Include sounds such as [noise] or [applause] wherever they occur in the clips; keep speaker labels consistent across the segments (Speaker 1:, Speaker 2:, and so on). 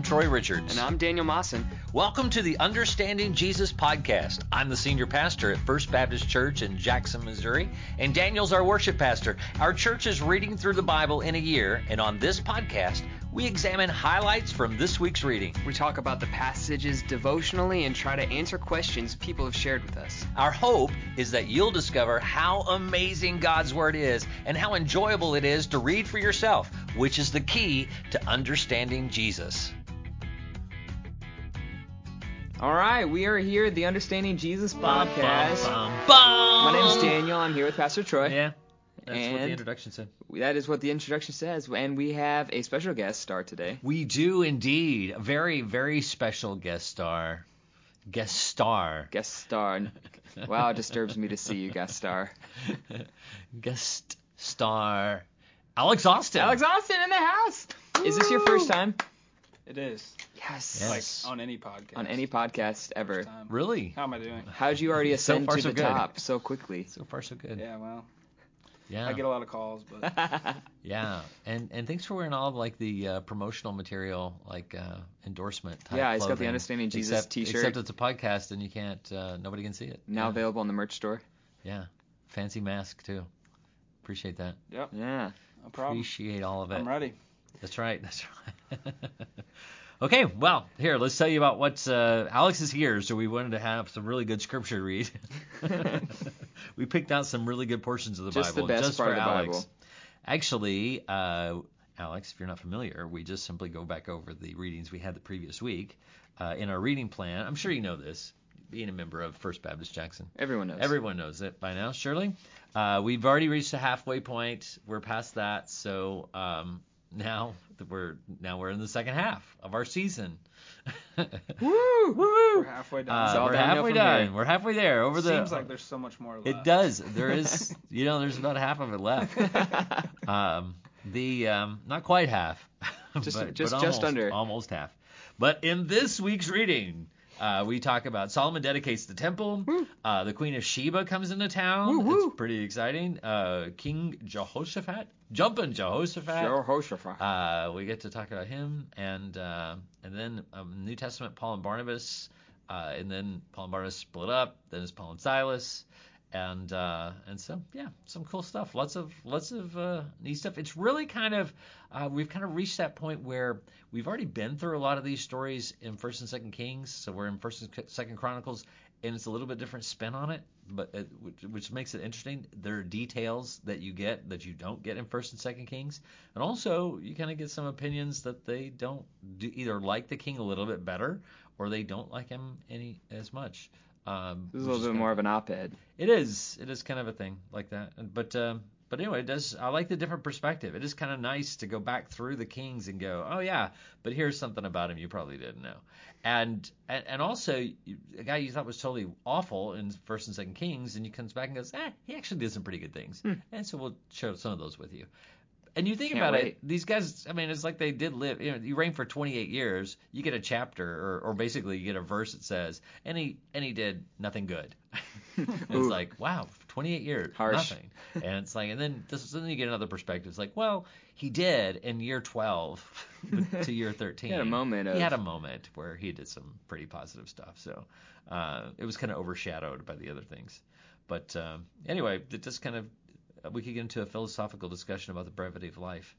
Speaker 1: I'm Troy Richards.
Speaker 2: And I'm Daniel Mawson.
Speaker 1: Welcome to the Understanding Jesus podcast. I'm the senior pastor at First Baptist Church in Jackson, Missouri, and Daniel's our worship pastor. Our church is reading through the Bible in a year, and on this podcast, we examine highlights from this week's reading.
Speaker 2: We talk about the passages devotionally and try to answer questions people have shared with us.
Speaker 1: Our hope is that you'll discover how amazing God's Word is and how enjoyable it is to read for yourself, which is the key to understanding Jesus.
Speaker 2: All right, we are here at the Understanding Jesus podcast.
Speaker 1: Bum, bum, bum.
Speaker 2: My name's Daniel. I'm here with Pastor Troy.
Speaker 1: Yeah, that's what the introduction said.
Speaker 2: That is what the introduction says, and we have a special guest star today.
Speaker 1: We do indeed. A very, very special guest star. Guest star.
Speaker 2: Guest star. [laughs] Wow, it disturbs me to see you guest star. [laughs]
Speaker 1: guest star. Alex Austin.
Speaker 2: Alex Austin in the house. Is this your first time?
Speaker 3: It is.
Speaker 2: Yes.
Speaker 1: Yes.
Speaker 3: Like on any podcast.
Speaker 2: On any podcast ever.
Speaker 1: Really?
Speaker 3: How am I doing?
Speaker 2: How'd you already [laughs]
Speaker 1: So
Speaker 2: ascend
Speaker 1: far,
Speaker 2: to
Speaker 1: so
Speaker 2: the
Speaker 1: good.
Speaker 2: top so quickly?
Speaker 1: So far, so good.
Speaker 3: Yeah, well,
Speaker 1: Yeah.
Speaker 3: I get a lot of calls, but [laughs]
Speaker 1: Yeah. And and thanks for wearing all of like the uh, promotional material, like uh, endorsement type.
Speaker 2: Yeah, he's got the. Understanding Jesus
Speaker 1: except,
Speaker 2: t-shirt.
Speaker 1: Except it's a podcast and you can't. Uh, nobody can see it.
Speaker 2: now
Speaker 1: yeah.
Speaker 2: available in the merch store.
Speaker 1: Yeah. Fancy mask too. Appreciate that.
Speaker 3: yep,
Speaker 2: Yeah.
Speaker 3: no problem.
Speaker 1: Appreciate all of it.
Speaker 3: I'm ready.
Speaker 1: That's right. That's right. [laughs] okay, well, here, let's tell you about what's uh, Alex is here, so we wanted to have some really good scripture to read. [laughs] we picked out some really good portions of the
Speaker 2: Just the
Speaker 1: Bible
Speaker 2: best
Speaker 1: just
Speaker 2: part
Speaker 1: for
Speaker 2: of the
Speaker 1: Alex.
Speaker 2: Bible.
Speaker 1: Actually, uh, Alex, if you're not familiar, we just simply go back over the readings we had the previous week uh, in our reading plan. I'm sure you know this, being a member of First Baptist Jackson.
Speaker 2: Everyone knows.
Speaker 1: Everyone knows it by now, surely. Uh, we've already reached the halfway point. We're past that, so um, now we're now we're in the second half of our season.
Speaker 2: Woo! [laughs] Woo!
Speaker 3: We're halfway done.
Speaker 1: Uh, we're halfway done.
Speaker 2: here.
Speaker 1: We're halfway there. Over the.
Speaker 3: Seems like there's so much more left.
Speaker 1: It does. There is. [laughs] You know, there's about half of it left. [laughs] Um, the um, not quite half.
Speaker 2: Just-
Speaker 1: but,
Speaker 2: just-
Speaker 1: but
Speaker 2: just
Speaker 1: almost,
Speaker 2: under.
Speaker 1: Almost half. But in this week's reading, uh, we talk about Solomon dedicates the temple. Uh, the Queen of Sheba comes into town.
Speaker 2: Woo, woo.
Speaker 1: It's pretty exciting. Uh, King Jehoshaphat, jumping Jehoshaphat.
Speaker 2: Jehoshaphat.
Speaker 1: Uh, we get to talk about him, and uh, and then um, New Testament Paul and Barnabas, uh, and then Paul and Barnabas split up. Then it's Paul and Silas, and uh, and so yeah, some cool stuff. Lots of lots of uh, neat stuff. It's really kind of uh, we've kind of reached that point where we've already been through a lot of these stories in First and Second Kings. So we're in First and Second Chronicles, and it's a little bit different spin on it, but it, which, which makes it interesting. There are details that you get that you don't get in First and Second Kings, and also you kind of get some opinions that they don't do, either like the king a little bit better or they don't like him any as much. Um,
Speaker 2: This is a little bit more of an op-ed.
Speaker 1: it is. It is kind of a thing like that. But um, but anyway, it does. I like the different perspective. It is kind of nice to go back through the kings and go, oh yeah, but here's something about him you probably didn't know. And and, and also a guy you thought was totally awful in First and Second Kings, and he comes back and goes, eh, he actually did some pretty good things. And so we'll share some of those with you. And you think
Speaker 2: Can't
Speaker 1: about
Speaker 2: wait.
Speaker 1: it, these guys, I mean, it's like they did live. You know, you reign for 28 years, you get a chapter, or, or basically you get a verse that says, and he and he did nothing good. [laughs] it's like, wow, 28 years,
Speaker 2: Harsh.
Speaker 1: nothing. And it's like, and then this, then you get another perspective. It's like, well, he did in year 12 [laughs] to year 13.
Speaker 2: He had a moment
Speaker 1: He had a moment where he did some pretty positive stuff. So uh, it was kind of overshadowed by the other things. But um, anyway, it just kind of we could get into a philosophical discussion about the brevity of life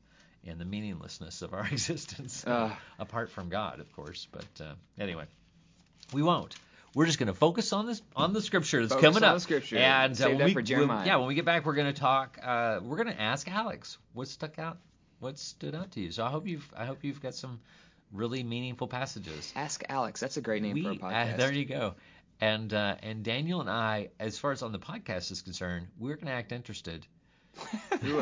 Speaker 1: and the meaninglessness of our [laughs] existence,
Speaker 2: Ugh.
Speaker 1: apart from God, of course. But uh, anyway, we won't. We're just going to focus on this on the scripture that's
Speaker 2: Focus
Speaker 1: coming
Speaker 2: on
Speaker 1: up.
Speaker 2: the scripture.
Speaker 1: And uh, when
Speaker 2: that
Speaker 1: we,
Speaker 2: Jeremiah.
Speaker 1: yeah, when we get back, we're going to talk. Uh, we're going to ask Alex what stuck out, what stood out to you. So I hope you've I hope you've got some really meaningful passages.
Speaker 2: Ask Alex. That's a great name
Speaker 1: We,
Speaker 2: for a
Speaker 1: uh,
Speaker 2: podcast.
Speaker 1: there you go. And uh, and Daniel and I, as far as on the podcast is concerned, we're going to act interested. [laughs] [laughs]
Speaker 2: We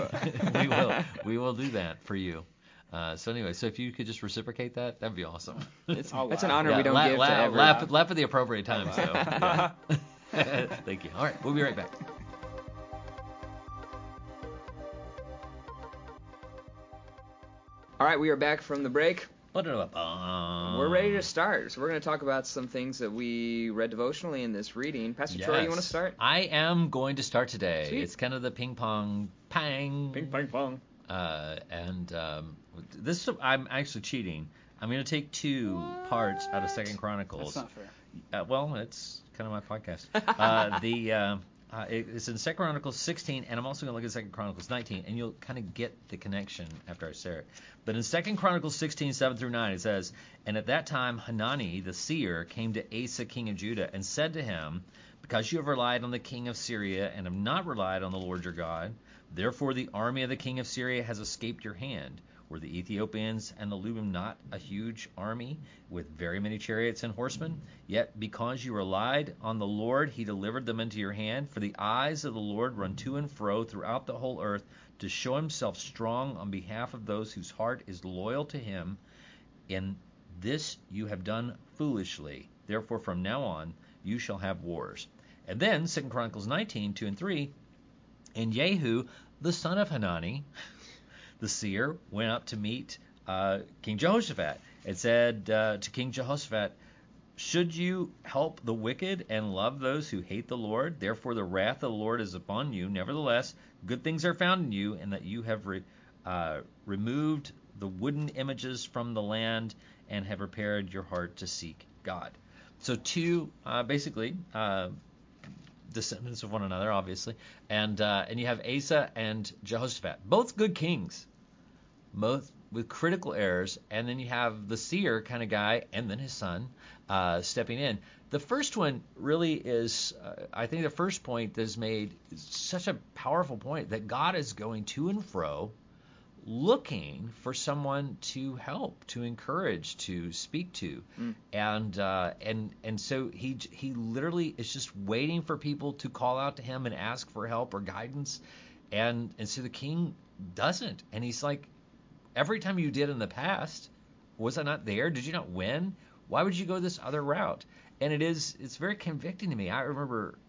Speaker 2: will.
Speaker 1: we will. Do that for you. Uh, so anyway, so if you could just reciprocate that, that'd be awesome.
Speaker 2: It's,
Speaker 3: I'll
Speaker 2: that's an honor
Speaker 1: Yeah,
Speaker 2: we don't
Speaker 1: la-
Speaker 2: give
Speaker 1: la-
Speaker 2: to everyone.
Speaker 1: laugh, laugh at the appropriate time. So, [laughs] yeah. thank you. All right, we'll be right back.
Speaker 2: All right, we are back from the break.
Speaker 1: We're
Speaker 2: ready to start. So we're going to talk about some things that we read devotionally in this reading. Pastor Troy, you want to start?
Speaker 1: I am going to start today.
Speaker 2: Sweet.
Speaker 1: It's kind of the ping pong pang.
Speaker 3: Ping pong pong.
Speaker 1: Uh, and um, this I'm actually cheating. I'm going to take two parts out of Second Chronicles.
Speaker 3: That's not fair.
Speaker 1: Uh, well, it's kind of my podcast. [laughs] Uh, the uh, it- it's in Second Chronicles 16, and I'm also going to look at Second Chronicles 19, and you'll kind of get the connection after I say it. But in Second Chronicles 16, 7 through 9, it says, And at that time Hanani the seer came to Asa king of Judah and said to him, Because you have relied on the king of Syria and have not relied on the Lord your God, therefore the army of the king of Syria has escaped your hand. Were the Ethiopians and the Lubim not a huge army with very many chariots and horsemen? Yet because you relied on the Lord, he delivered them into your hand. For the eyes of the Lord run to and fro throughout the whole earth to show himself strong on behalf of those whose heart is loyal to him. In this you have done foolishly. Therefore, from now on, you shall have wars. And then, 2 Chronicles 19, 2 and 3, and Jehu, the son of Hanani, the seer, went up to meet uh, King Jehoshaphat and said uh, to King Jehoshaphat, Should you help the wicked and love those who hate the Lord? Therefore, the wrath of the Lord is upon you. Nevertheless, good things are found in you, and that you have re- uh, removed the wooden images from the land and have prepared your heart to seek God. So, two uh, basically uh, descendants of one another, obviously, and uh, and you have Asa and Jehoshaphat, both good kings, both with critical errors, and then you have the seer kind of guy, and then his son uh, stepping in. The first one really is, uh, I think, the first point that is made is such a powerful point that God is going to and fro, looking for someone to help, to encourage, to speak to, and uh, and and so he he literally is just waiting for people to call out to him and ask for help or guidance, and and so the king doesn't, and he's like, every time you did in the past, was I not there? Did you not win? Why would you go this other route? And it is it's very convicting to me. I remember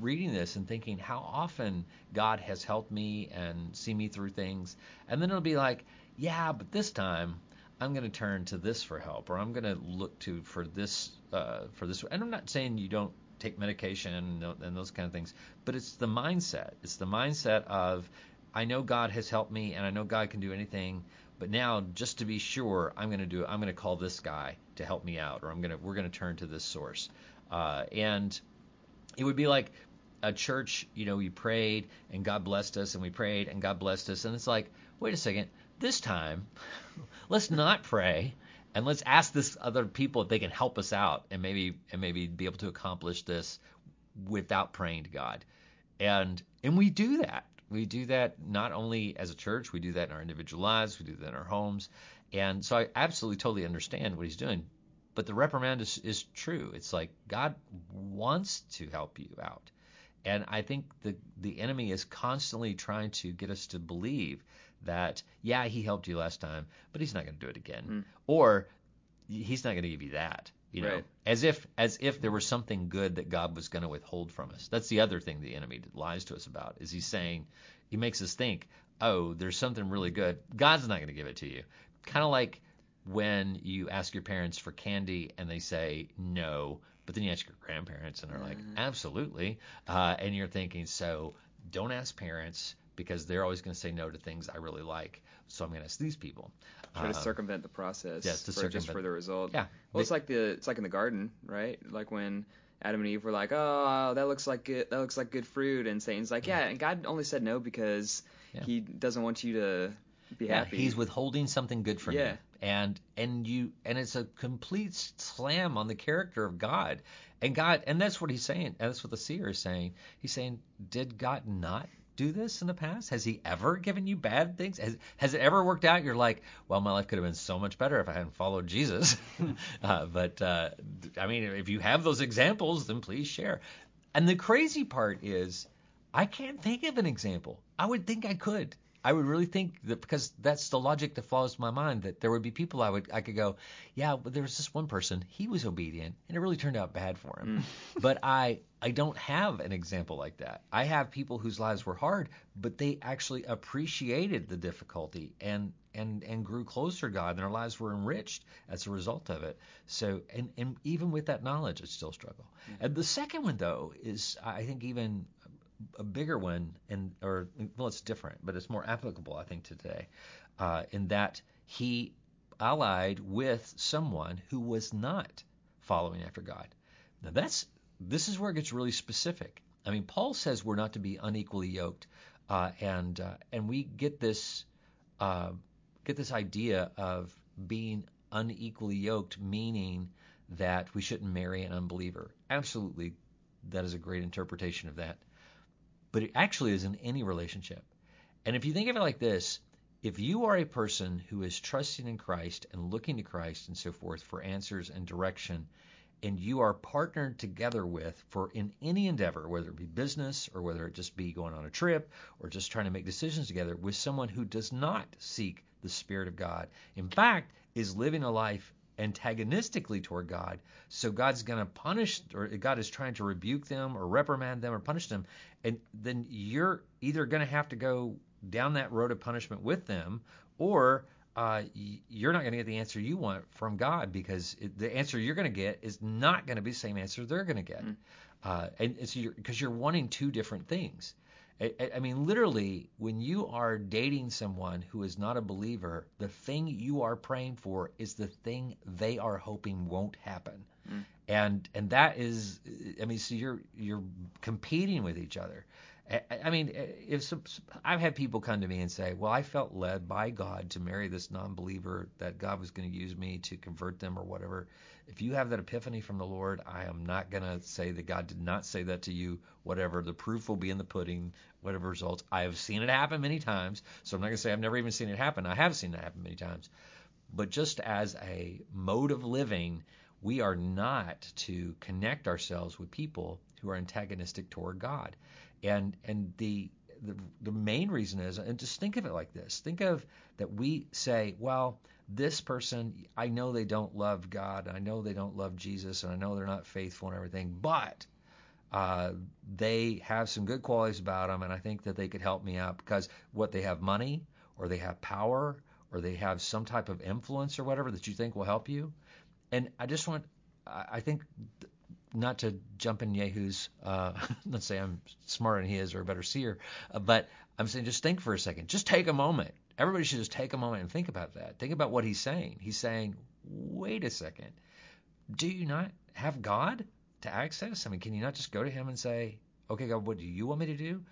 Speaker 1: reading this and thinking how often God has helped me and see me through things, and then it'll be like, yeah, but this time I'm going to turn to this for help, or I'm going to look to for this uh, for this. And I'm not saying you don't take medication and, those kind of things, but it's the mindset. It's the mindset of I know God has helped me, and I know God can do anything. But now, just to be sure, I'm going to do. I'm going to call this guy to help me out, or I'm going to. We're going to turn to this source. Uh, and it would be like a church, you know, we prayed and God blessed us and we prayed and God blessed us. And it's like, wait a second, this time, [laughs] let's not pray and let's ask this other people if they can help us out and maybe and maybe be able to accomplish this without praying to God. And and we do that. We do that not only as a church, we do that in our individual lives, we do that in our homes. And so I absolutely totally understand what he's doing. But the reprimand is, is true. It's like God wants to help you out. And I think the the enemy is constantly trying to get us to believe that yeah, he helped you last time, but he's not going to do it again. Hmm. Or he's not going to give you that, you know.
Speaker 2: Right.
Speaker 1: As if as if there was something good that God was going to withhold from us. That's the other thing the enemy lies to us about. Is he's saying he makes us think, "Oh, there's something really good. God's not going to give it to you." Kind of like when you ask your parents for candy and they say no, but then you ask your grandparents and they're like, absolutely. Uh, and you're thinking, so don't ask parents because they're always going to say no to things I really like. So I'm going to ask these people.
Speaker 2: Try to
Speaker 1: Uh,
Speaker 2: circumvent the process
Speaker 1: yes, to
Speaker 2: for, just for the result.
Speaker 1: Yeah.
Speaker 2: Well, it's like the it's like in the garden, right? Like when Adam and Eve were like, "Oh, that looks like good. That looks like good fruit," and Satan's like, "Yeah," and God only said no because
Speaker 1: Yeah.
Speaker 2: he doesn't want you to be
Speaker 1: yeah,
Speaker 2: happy.
Speaker 1: he's withholding something good from
Speaker 2: Yeah.
Speaker 1: you. And and you and it's a complete slam on the character of God. And God and that's what he's saying. And that's what the seer is saying. He's saying, Did God not do this in the past? Has he ever given you bad things? Has has it ever worked out? You're like, well, my life could have been so much better if I hadn't followed Jesus. [laughs] uh, but uh, I mean, if you have those examples, then please share. And the crazy part is, I can't think of an example. I would think I could. I would really think that because that's the logic that follows my mind that there would be people I would I could go, yeah, but there was this one person, he was obedient and it really turned out bad for him. Mm. [laughs] But I I don't have an example like that. I have people whose lives were hard, but they actually appreciated the difficulty and and and grew closer to God and their lives were enriched as a result of it. So and and even with that knowledge, it's still struggle. Mm. And the second one though is I think even a bigger one, and or well, it's different, but it's more applicable, I think, today, uh, in that he allied with someone who was not following after God. Now that's this is where it gets really specific. I mean, Paul says we're not to be unequally yoked, uh, and uh, and we get this uh, get this idea of being unequally yoked, meaning that we shouldn't marry an unbeliever. Absolutely, that is a great interpretation of that. But it actually is in any relationship. And if you think of it like this, if you are a person who is trusting in Christ and looking to Christ and so forth for answers and direction, and you are partnered together with for in any endeavor, whether it be business or whether it just be going on a trip or just trying to make decisions together with someone who does not seek the Spirit of God, in fact, is living a life antagonistically toward God. So God's going to punish, or God is trying to rebuke them or reprimand them or punish them. And then you're either going to have to go down that road of punishment with them, or uh, you're not going to get the answer you want from God because it, the answer you're going to get is not going to be the same answer they're going to get. Mm. Uh, and it's because you're, you're wanting two different things. I, I, mean, literally, when you are dating someone who is not a believer, the thing you are praying for is the thing they are hoping won't happen. Mm. And and that is, I mean, so you're you're competing with each other. I mean, if some, I've had people come to me and say, "Well, I felt led by God to marry this non-believer that God was going to use me to convert them or whatever." If you have that epiphany from the Lord, I am not going to say that God did not say that to you. Whatever the proof will be in the pudding, whatever results. I have seen it happen many times, so I'm not going to say I've never even seen it happen. I have seen it happen many times. But just as a mode of living, we are not to connect ourselves with people who are antagonistic toward God. And and the the, the main reason is, and just think of it like this: think of that we say, well, this person, I know they don't love God, I know they don't love Jesus, and I know they're not faithful and everything, but uh, they have some good qualities about them, and I think that they could help me out because what they have money, or they have power, or they have some type of influence or whatever that you think will help you. And I just want, I think not to jump in Jehu's, uh, [laughs] let's say I'm smarter than he is or a better seer, uh, but I'm saying just think for a second. Just take a moment. Everybody should just take a moment and think about that. Think about what he's saying. He's saying, wait a second. Do you not have God to access? I mean, can you not just go to him and say, okay, God, what do you want me to do?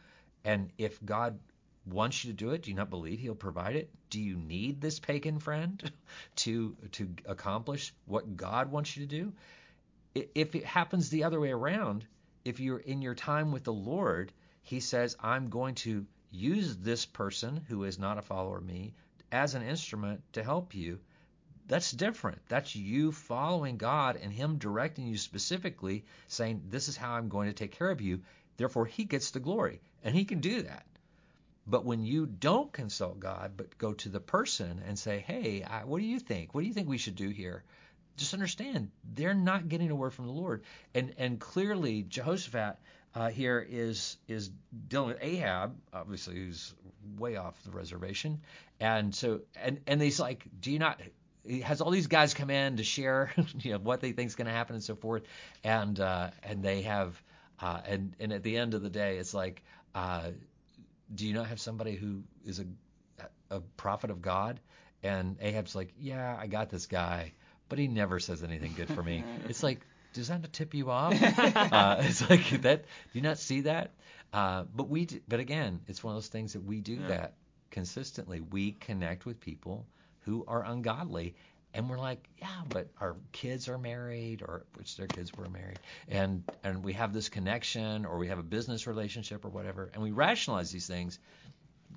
Speaker 1: And if God wants you to do it, do you not believe he'll provide it? Do you need this pagan friend [laughs] to to accomplish what God wants you to do? if it happens the other way around, if you're in your time with the Lord, He says, I'm going to use this person who is not a follower of me as an instrument to help you. That's different. That's you following God and Him directing you specifically, saying, This is how I'm going to take care of you. Therefore, He gets the glory. And He can do that. But when you don't consult God, but go to the person and say, Hey, I, what do you think? What do you think we should do here? just understand they're not getting a word from the Lord. And and clearly Jehoshaphat uh, here is is dealing with Ahab, obviously who's way off the reservation, and so and and he's like, do you not? He has all these guys come in to share, [laughs] you know, what they think is going to happen and so forth, and uh, and they have, uh, and and at the end of the day, it's like, uh, do you not have somebody who is a a prophet of God? And Ahab's like, yeah, I got this guy but he never says anything good for me. [laughs] it's like, does that not tip you off? [laughs] uh, it's like that. Do you not see that? Uh, but we, but again, it's one of those things that we do yeah. that consistently. We connect with people who are ungodly, and we're like, yeah, but our kids are married, or which their kids were married, and and we have this connection, or we have a business relationship, or whatever, and we rationalize these things.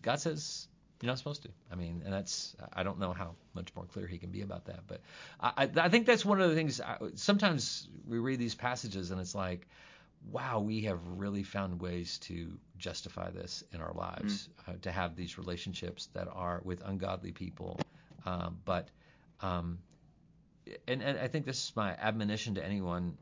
Speaker 1: God says you're not supposed to. I mean, and that's I don't know how much more clear he can be about that, but I, I think that's one of the things. I, sometimes we read these passages and it's like, wow, we have really found ways to justify this in our lives, mm. uh, to have these relationships that are with ungodly people. Um, but, um, and, and I think this is my admonition to anyone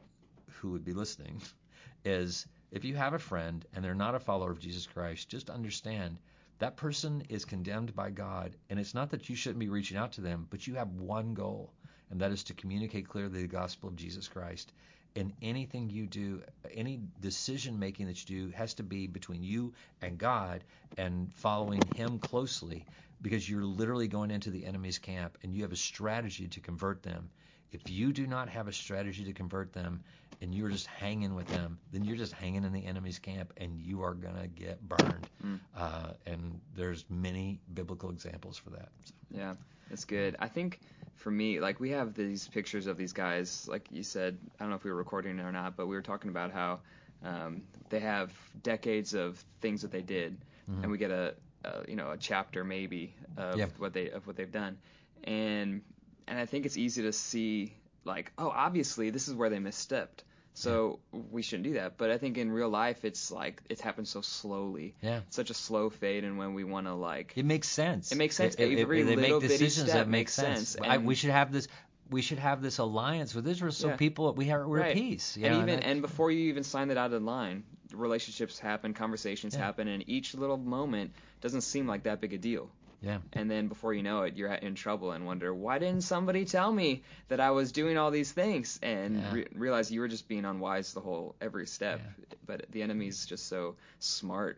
Speaker 1: who would be listening, [laughs] is if you have a friend and they're not a follower of Jesus Christ, just understand that person is condemned by God. And it's not that you shouldn't be reaching out to them, but you have one goal, and that is to communicate clearly the gospel of Jesus Christ. and anything you do, any decision making that you do has to be between you and God and following Him closely because you're literally going into the enemy's camp and you have a strategy to convert them. If you do not have a strategy to convert them and you're just hanging with them, then you're just hanging in the enemy's camp and you are going to get burned.
Speaker 2: Mm.
Speaker 1: Uh, and there's many biblical examples for that. So.
Speaker 2: Yeah, that's good. I think for me, like we have these pictures of these guys, like you said. I don't know if we were recording it or not, but we were talking about how um, they have decades of things that they did,
Speaker 1: Mhm.
Speaker 2: and we get a, a you know a chapter maybe of
Speaker 1: Yeah.
Speaker 2: what they of what they've done, and and I think it's easy to see like oh obviously this is where they misstepped. So we shouldn't do that, but I think in real life it's like it happens so slowly,
Speaker 1: Yeah.
Speaker 2: such a slow fade, and when we want to like
Speaker 1: It makes sense.
Speaker 2: It makes sense.
Speaker 1: It- it-
Speaker 2: Every
Speaker 1: they
Speaker 2: little
Speaker 1: make decisions
Speaker 2: step
Speaker 1: that make
Speaker 2: makes sense,
Speaker 1: I, we should have this. We should have this alliance with Israel, so
Speaker 2: Yeah.
Speaker 1: people we are we're
Speaker 2: Right.
Speaker 1: at peace.
Speaker 2: and
Speaker 1: know,
Speaker 2: even
Speaker 1: that-
Speaker 2: and before you even sign the dotted line, relationships happen, conversations
Speaker 1: Yeah.
Speaker 2: happen, and each little moment doesn't seem like that big a deal.
Speaker 1: Yeah,
Speaker 2: And then before you know it, you're in trouble and wonder why didn't somebody tell me that I was doing all these things and
Speaker 1: Yeah.
Speaker 2: re- realize you were just being unwise the whole every step. But the enemy's just so smart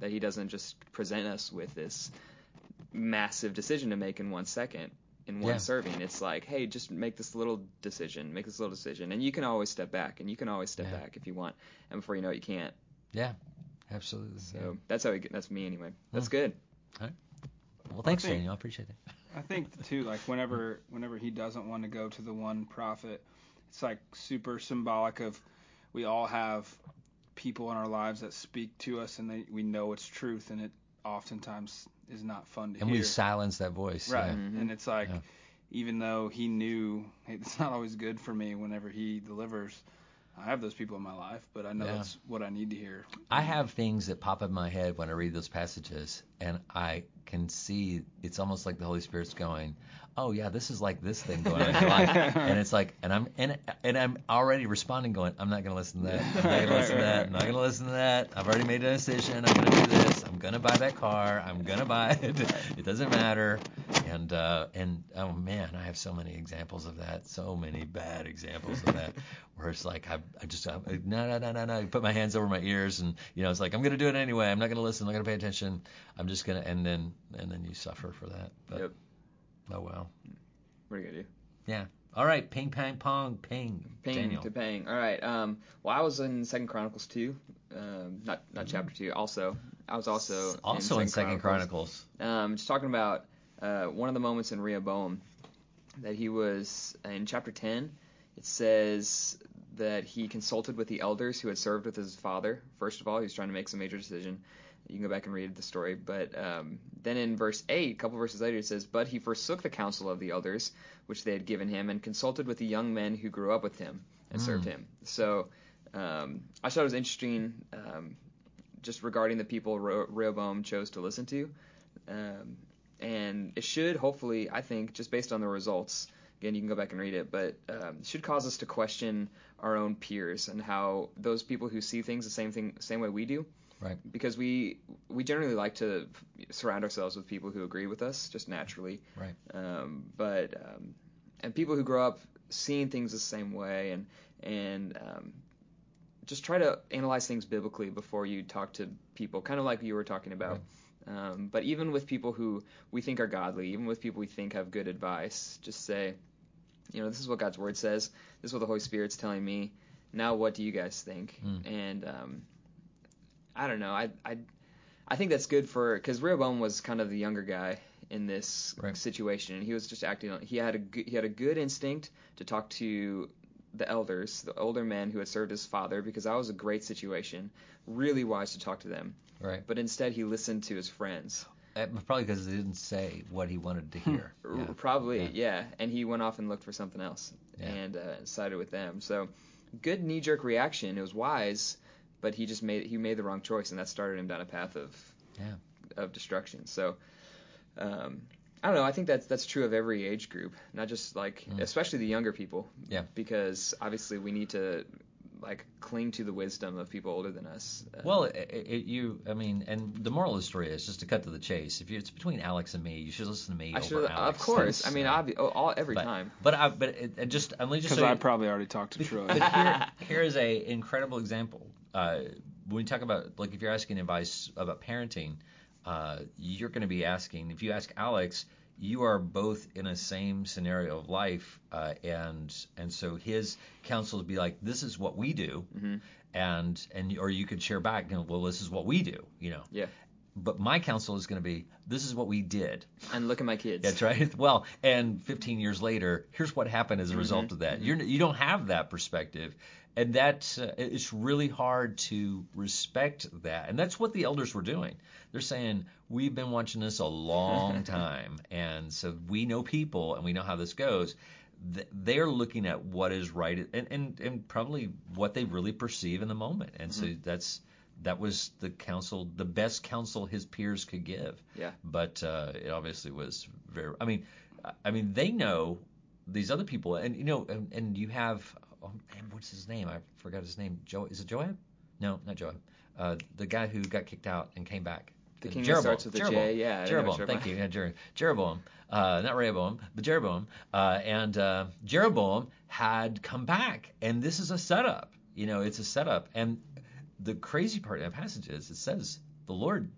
Speaker 2: that he doesn't just present us with this massive decision to make in one second in one
Speaker 1: Yeah.
Speaker 2: serving it's like hey just make this little decision make this little decision and you can always step back and you can always step
Speaker 1: Yeah.
Speaker 2: back if you want and before you know it you can't
Speaker 1: yeah, absolutely.
Speaker 2: so
Speaker 1: yeah.
Speaker 2: that's how we get, that's me anyway that's good
Speaker 1: Well, thanks,
Speaker 3: think-
Speaker 1: Daniel. I appreciate it.
Speaker 3: I think too, like whenever whenever he doesn't want to go to the one prophet, it's like super symbolic of we all have people in our lives that speak to us and they we know it's truth and it oftentimes is not fun to
Speaker 1: And
Speaker 3: hear.
Speaker 1: And we silence that voice.
Speaker 3: right.
Speaker 1: Yeah.
Speaker 2: Mhm.
Speaker 3: And it's like
Speaker 1: Yeah.
Speaker 3: even though he knew hey, [laughs] it's not always good for me whenever he delivers, I have those people in my life, but I know
Speaker 1: Yeah.
Speaker 3: that's what I need to hear.
Speaker 1: I have things that pop in my head when I read those passages, and I can see it's almost like the Holy Spirit's going, "Oh yeah, this is like this thing going on in [laughs] your life," and it's like, and I'm and and I'm already responding, going, "I'm not going to listen to that. I'm not going to listen to that. I'm not going to listen to that. I've already made a decision. I'm going to do this. I'm going to buy that car. I'm going to buy it. It doesn't matter." And uh, and oh man, I have so many examples of that. So many bad examples of that, [laughs] where it's like I, I just I, no no no no no. Put my hands over my ears, and you know it's like I'm gonna do it anyway. I'm not gonna listen. I'm not gonna pay attention. I'm just gonna and then and then you suffer for that. But,
Speaker 2: Yep.
Speaker 1: Oh well.
Speaker 2: what are you gonna do
Speaker 1: Yeah. All right. Ping pang pong ping.
Speaker 2: Ping
Speaker 1: Daniel.
Speaker 2: to pang. All right. Um, well, I was in Second Chronicles two, um, not not chapter two. Also, I was also
Speaker 1: also in Second Chronicles.
Speaker 2: Um, just talking about uh, one of the moments in Rehoboam that he was in chapter ten. It says that he consulted with the elders who had served with his father. First of all, he was trying to make some major decision. You can go back and read the story. But um, then in verse 8, a couple verses later, it says, But he forsook the counsel of the elders, which they had given him, and consulted with the young men who grew up with him and
Speaker 1: Mm.
Speaker 2: served him. So um, I thought it was interesting um, just regarding the people Rehoboam chose to listen to. Um, and it should, hopefully, I think, just based on the results, again, you can go back and read it, but um, should cause us to question our own peers and how those people who see things the same thing, same way we do,
Speaker 1: Right.
Speaker 2: because we we generally like to surround ourselves with people who agree with us just naturally.
Speaker 1: Right.
Speaker 2: Um, but um, and people who grow up seeing things the same way and and um, just try to analyze things biblically before you talk to people, kind of like you were talking about. Um, but even with people who we think are godly, even with people we think have good advice, just say, you know, this is what God's word says. This is what the Holy Spirit's telling me. Now, what do you guys think?
Speaker 1: Mm.
Speaker 2: And um, I don't know. I I I think that's good for because Rehoboam was kind of the younger guy in this
Speaker 1: Right.
Speaker 2: situation, and he was just acting. on He had a good, he had a good instinct to talk to the elders, the older men who had served his father, because that was a great situation. Really wise to talk to them,
Speaker 1: Right.
Speaker 2: but instead he listened to his friends.
Speaker 1: Uh, Probably because he didn't say what he wanted to hear. [laughs] Yeah.
Speaker 2: Probably,
Speaker 1: Yeah.
Speaker 2: yeah. And he went off and looked for something else
Speaker 1: Yeah.
Speaker 2: and uh, sided with them. So good knee jerk reaction. It was wise, but he just made he made the wrong choice, and that started him down a path of
Speaker 1: Yeah.
Speaker 2: of destruction. So um, I don't know. I think that's that's true of every age group, not just like
Speaker 1: Mm.
Speaker 2: especially the younger people.
Speaker 1: Yeah.
Speaker 2: Because obviously we need to like cling to the wisdom of people older than us. Uh,
Speaker 1: Well, it, it, you, I mean, and the moral of the story is just to cut to the chase. If you, it's between Alex and me, you should listen to me
Speaker 2: I
Speaker 1: over
Speaker 2: should,
Speaker 1: Alex.
Speaker 2: of course. I mean,
Speaker 1: uh,
Speaker 2: obvi- oh, all every
Speaker 1: but,
Speaker 2: time.
Speaker 1: But I, but it, it just, I'm just
Speaker 3: Because
Speaker 1: show
Speaker 3: I probably already talked to Troy.
Speaker 1: But [laughs] here, here is a incredible example. Uh, when we talk about like if you're asking advice about parenting, uh, you're going to be asking. If you ask Alex, you are both in a same scenario of life, uh, and and so his counsel would be like, this is what we do,
Speaker 2: Mhm.
Speaker 1: and and or you could share back, you know, well, this is what we do, you know.
Speaker 2: Yeah.
Speaker 1: But my counsel is going to be, this is what we did.
Speaker 2: And look at my kids.
Speaker 1: That's right. [laughs] Well, and 15 years later, here's what happened as a result
Speaker 2: Mhm,
Speaker 1: of that.
Speaker 2: mhm.
Speaker 1: You're, you don't have that perspective, and that uh, it's really hard to respect that. And that's what the elders were doing. They're saying we've been watching this a long [laughs] time, and so we know people and we know how this goes. They're looking at what is right and, and, and probably what they really perceive in the moment, and so that's that was the counsel, the best counsel his peers could give
Speaker 2: Yeah.
Speaker 1: but uh, it obviously was very. I mean, I- mean they know these other people, and you know, and, and you have oh man, what's his name? I forgot his name. Joe is it Joab? No, not Joab. Uh, the guy who got kicked out and came back.
Speaker 2: The king
Speaker 1: Jeroboam.
Speaker 2: starts with a J,
Speaker 1: Jeroboam.
Speaker 2: yeah, know
Speaker 1: Jeroboam. Thank you. Yeah, Jer- Jeroboam. Uh, not Rehoboam, but Jeroboam. Uh, and uh, Jeroboam had come back, and this is a setup. You know, it's a setup. And the crazy part of that passage is it says the Lord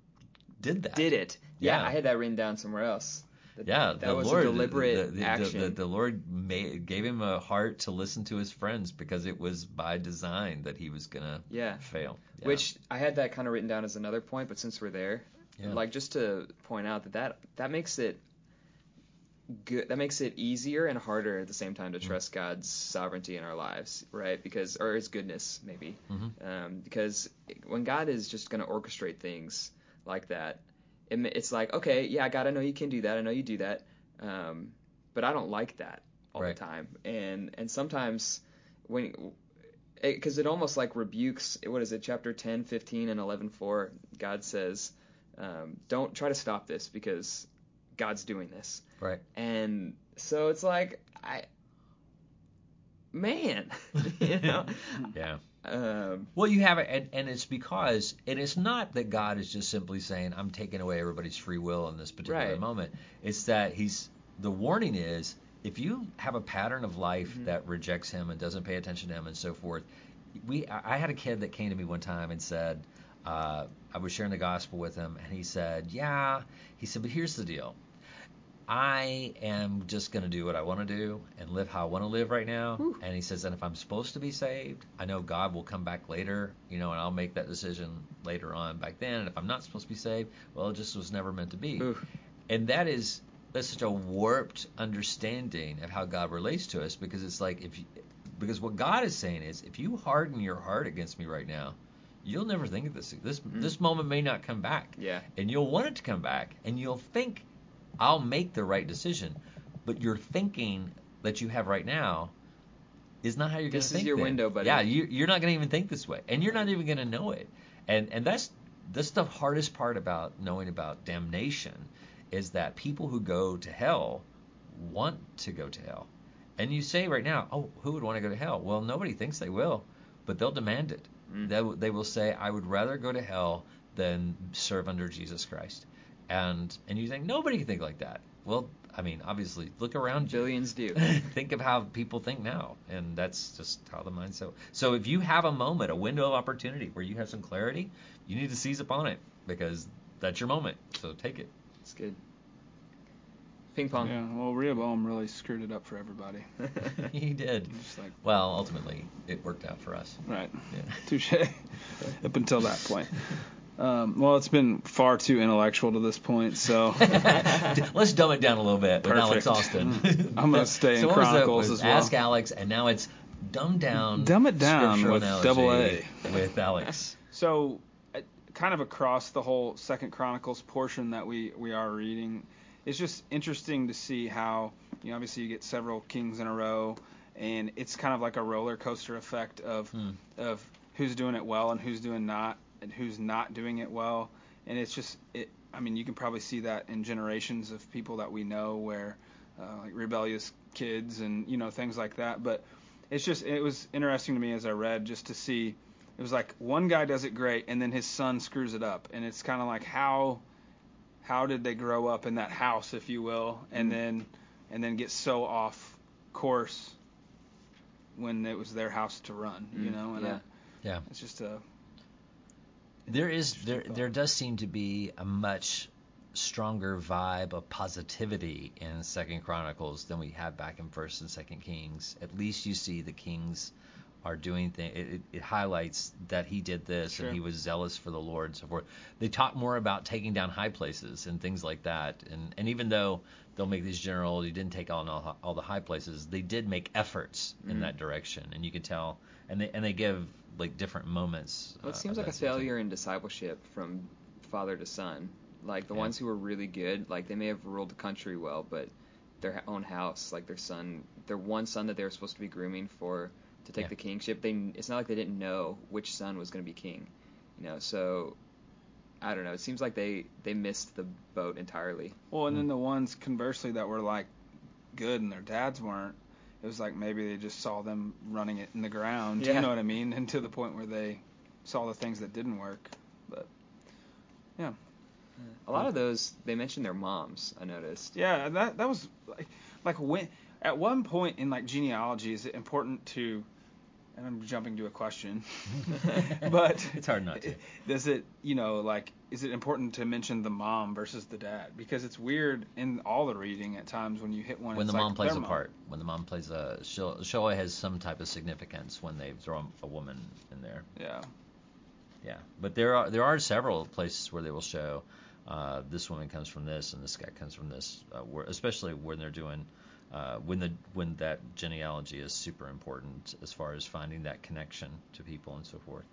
Speaker 1: did that.
Speaker 2: Did it? Yeah,
Speaker 1: Yeah.
Speaker 2: I had that written down somewhere else. That,
Speaker 1: Yeah,
Speaker 2: that
Speaker 1: the
Speaker 2: was
Speaker 1: Lord,
Speaker 2: a deliberate
Speaker 1: the, the,
Speaker 2: action.
Speaker 1: The, the, Lord made, gave him a heart to listen to his friends because it was by design that he was gonna
Speaker 2: yeah.
Speaker 1: fail. Yeah.
Speaker 2: Which I had that kind of written down as another point, but since we're there,
Speaker 1: Yeah.
Speaker 2: like just to point out that that, that makes it good. That makes it easier and harder at the same time to
Speaker 1: Mm-hmm.
Speaker 2: trust God's sovereignty in our lives, right? Because or His goodness, maybe.
Speaker 1: Mhm.
Speaker 2: Um, because when God is just going to orchestrate things like that, it, it's like, okay, yeah, God, I know you can do that. I know you do that. Um, but I don't like that all
Speaker 1: Right.
Speaker 2: the time. And and sometimes when because it, almost like rebukes what is it chapter 10 15 and 11 4 god says um, don't try to stop this because god's doing this
Speaker 1: right.
Speaker 2: and so it's like i man [laughs] you [laughs] know
Speaker 1: Yeah.
Speaker 2: um,
Speaker 1: Well, you have it, and, and it's because, and it's not that God is just simply saying, I'm taking away everybody's free will in this particular
Speaker 2: Right.
Speaker 1: moment. It's that He's, the warning is, if you have a pattern of life
Speaker 2: Mm-hmm.
Speaker 1: that rejects Him and doesn't pay attention to Him and so forth, we, I I had a kid that came to me one time and said, uh, I was sharing the gospel with him, and he said, Yeah, he said, but here's the deal. I am just going to do what I want to do and live how I want to live right now. And he says, and if I'm supposed to be saved, I know God will come back later, you know, and I'll make that decision later on back then. And if I'm not supposed to be saved, well, it just was never meant to be. And that is that's such a warped understanding of how God relates to us because it's like if you, because what God is saying is if you harden your heart against me right now, you'll never think of this. This
Speaker 2: Mm-hmm.
Speaker 1: this moment may not come back
Speaker 2: yeah
Speaker 1: and you'll want it to come back and you'll think I'll make the right decision, but your thinking that you have right now is not how you're going to think.
Speaker 2: This is your
Speaker 1: then.
Speaker 2: window, buddy.
Speaker 1: Yeah, you, you're not going to even think this way, and you're not even going to know it. And and that's that's the hardest part about knowing about damnation is that people who go to hell want to go to hell. And you say right now, oh, who would want to go to hell? Well, nobody thinks they will, but they'll demand it.
Speaker 2: Mm.
Speaker 1: They, will- they will say, I would rather go to hell than serve under Jesus Christ. And and you think nobody can think like that. Well, I mean, obviously, look around you.
Speaker 2: billions do [laughs]
Speaker 1: think of how people think now, and that's just how the mind's so. So if you have a moment, a window of opportunity where you have some clarity, you need to seize upon it because that's your moment. So take it.
Speaker 2: it's good ping pong
Speaker 3: Yeah, well, Rehoboam really screwed it up for everybody. [laughs]
Speaker 1: he did. [laughs]
Speaker 3: Just like,
Speaker 1: Well, ultimately, it worked out for us.
Speaker 3: right,
Speaker 1: Yeah. [laughs]
Speaker 3: touche. up until that point. Um, well, it's been far too intellectual to this point, so
Speaker 1: Let's dumb it down a little bit with Alex
Speaker 3: Perfect.
Speaker 1: Austin.
Speaker 3: I'm gonna stay in
Speaker 1: so what was that?
Speaker 3: Chronicles
Speaker 1: Was
Speaker 3: as well.
Speaker 1: Ask Alex, and now it's dumb down.
Speaker 3: Dumb it down with double A.
Speaker 1: with Alex.
Speaker 3: So, uh, kind of across the whole Second Chronicles portion that we we are reading, it's just interesting to see how you know obviously you get several kings in a row, and it's kind of like a roller coaster effect of
Speaker 1: Hmm.
Speaker 3: of who's doing it well and who's doing not and who's not doing it well, and it's just it. I mean, you can probably see that in generations of people that we know, where uh, like rebellious kids and you know things like that, but. it's just it was interesting to me as I read just to see it was like one guy does it great and then his son screws it up and it's kind of like how how did they grow up in that house if you will and
Speaker 2: Mm.
Speaker 3: then and then get so off course when it was their house to run you
Speaker 2: Mm,
Speaker 3: know and
Speaker 2: yeah.
Speaker 3: I-
Speaker 1: Yeah.
Speaker 3: it's just a
Speaker 1: There is there there does seem to be a much stronger vibe of positivity in Second Chronicles than we have back in First and Second Kings. At least you see the kings are doing things. It, it, it highlights that he did this
Speaker 3: Sure.
Speaker 1: and he was zealous for the Lord and so forth. They talk more about taking down high places and things like that. And and even though they'll make these general, he didn't take on all, all the high places. They did make efforts in
Speaker 2: Mhm.
Speaker 1: that direction, and you can tell. And they and they give like different moments.
Speaker 2: Well, it
Speaker 1: uh,
Speaker 2: seems like a failure in discipleship from father to son. Like the
Speaker 1: Yeah.
Speaker 2: ones who were really good, like they may have ruled the country well, but their own house, like their son, their one son that they were supposed to be grooming for to take
Speaker 1: Yeah.
Speaker 2: the kingship, they it's not like they didn't know which son was going to be king, you know. So I don't know. It seems like they they missed the boat entirely.
Speaker 3: Well, and then hmm. the ones conversely that were like good and their dads weren't, it was like maybe they just saw them running it in the ground.
Speaker 2: Yeah.
Speaker 3: You know what I mean? [laughs] And to the point where they saw the things that didn't work. But yeah.
Speaker 2: A lot of those they mentioned their moms. I noticed.
Speaker 3: yeah, that that was like like when at one point in like genealogy is it important to and I'm jumping to a question. [laughs] [laughs] but
Speaker 1: It's hard not to.
Speaker 3: Does it, you know, like, is it important to mention the mom versus the dad? Because it's weird in all the reading at times when you hit one.
Speaker 1: when the
Speaker 3: like
Speaker 1: mom plays a
Speaker 3: mom.
Speaker 1: part, when the mom plays a, she'll, always has some type of significance when they throw a woman in there.
Speaker 3: Yeah.
Speaker 1: Yeah, but there are there are several places where they will show uh, this woman comes from this and this guy comes from this, uh, where, especially when they're doing uh, when the when that genealogy is super important as far as finding that connection to people and so forth.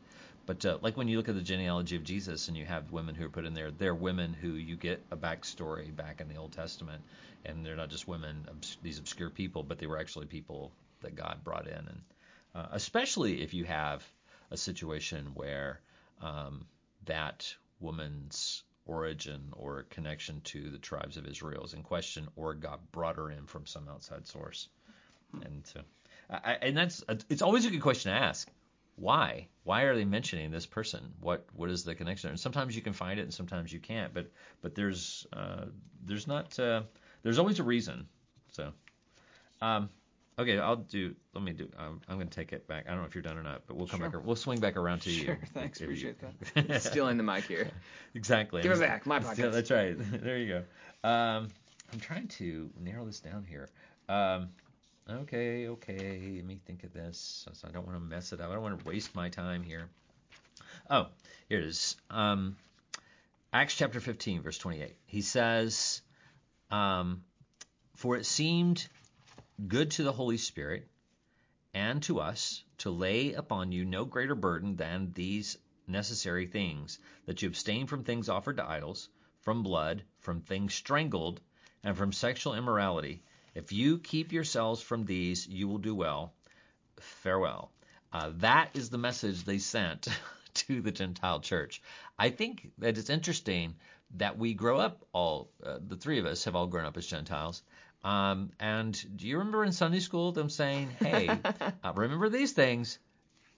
Speaker 1: But uh, like when you look at the genealogy of Jesus and you have women who are put in there, they're women who you get a backstory back in the Old Testament, and they're not just women, obs- these obscure people, but they were actually people that God brought in, and uh, especially if you have a situation where um, that woman's origin or connection to the tribes of Israel is in question, or got brought her in from some outside source. And so, I, I- and that's it's always a good question to ask. Why? Why are they mentioning this person? What what is the connection? And sometimes you can find it, and sometimes you can't. But but there's uh, there's not uh, there's always a reason. So, um, okay, I'll do. Let me do. I'm, I'm going to take it back. I don't know if you're done or not, but we'll come
Speaker 3: Sure.
Speaker 1: back. We'll swing back around to you.
Speaker 3: Sure, thanks,
Speaker 1: if you-
Speaker 3: appreciate
Speaker 1: that. [laughs]
Speaker 2: Stealing the mic here. [laughs]
Speaker 1: Exactly.
Speaker 2: Give it back, my
Speaker 1: Still-
Speaker 2: podcast.
Speaker 1: that's right. [laughs] there you go. Um, I'm trying to narrow this down here. Um, okay, okay. Let me think of this. I don't want to mess it up. I don't want to waste my time here. Oh, here it is. Um, Acts chapter 15, verse 28. He says, um, For it seemed good to the Holy Spirit and to us to lay upon you no greater burden than these necessary things, that you abstain from things offered to idols, from blood, from things strangled, and from sexual immorality. If you keep yourselves from these, you will do well. Farewell. Uh, that is the message they sent [laughs] to the Gentile church. I think that it's interesting that we grow up all, uh, the three of us have all grown up as Gentiles. Um, and do you remember in Sunday school them saying, hey, [laughs] uh, remember these things?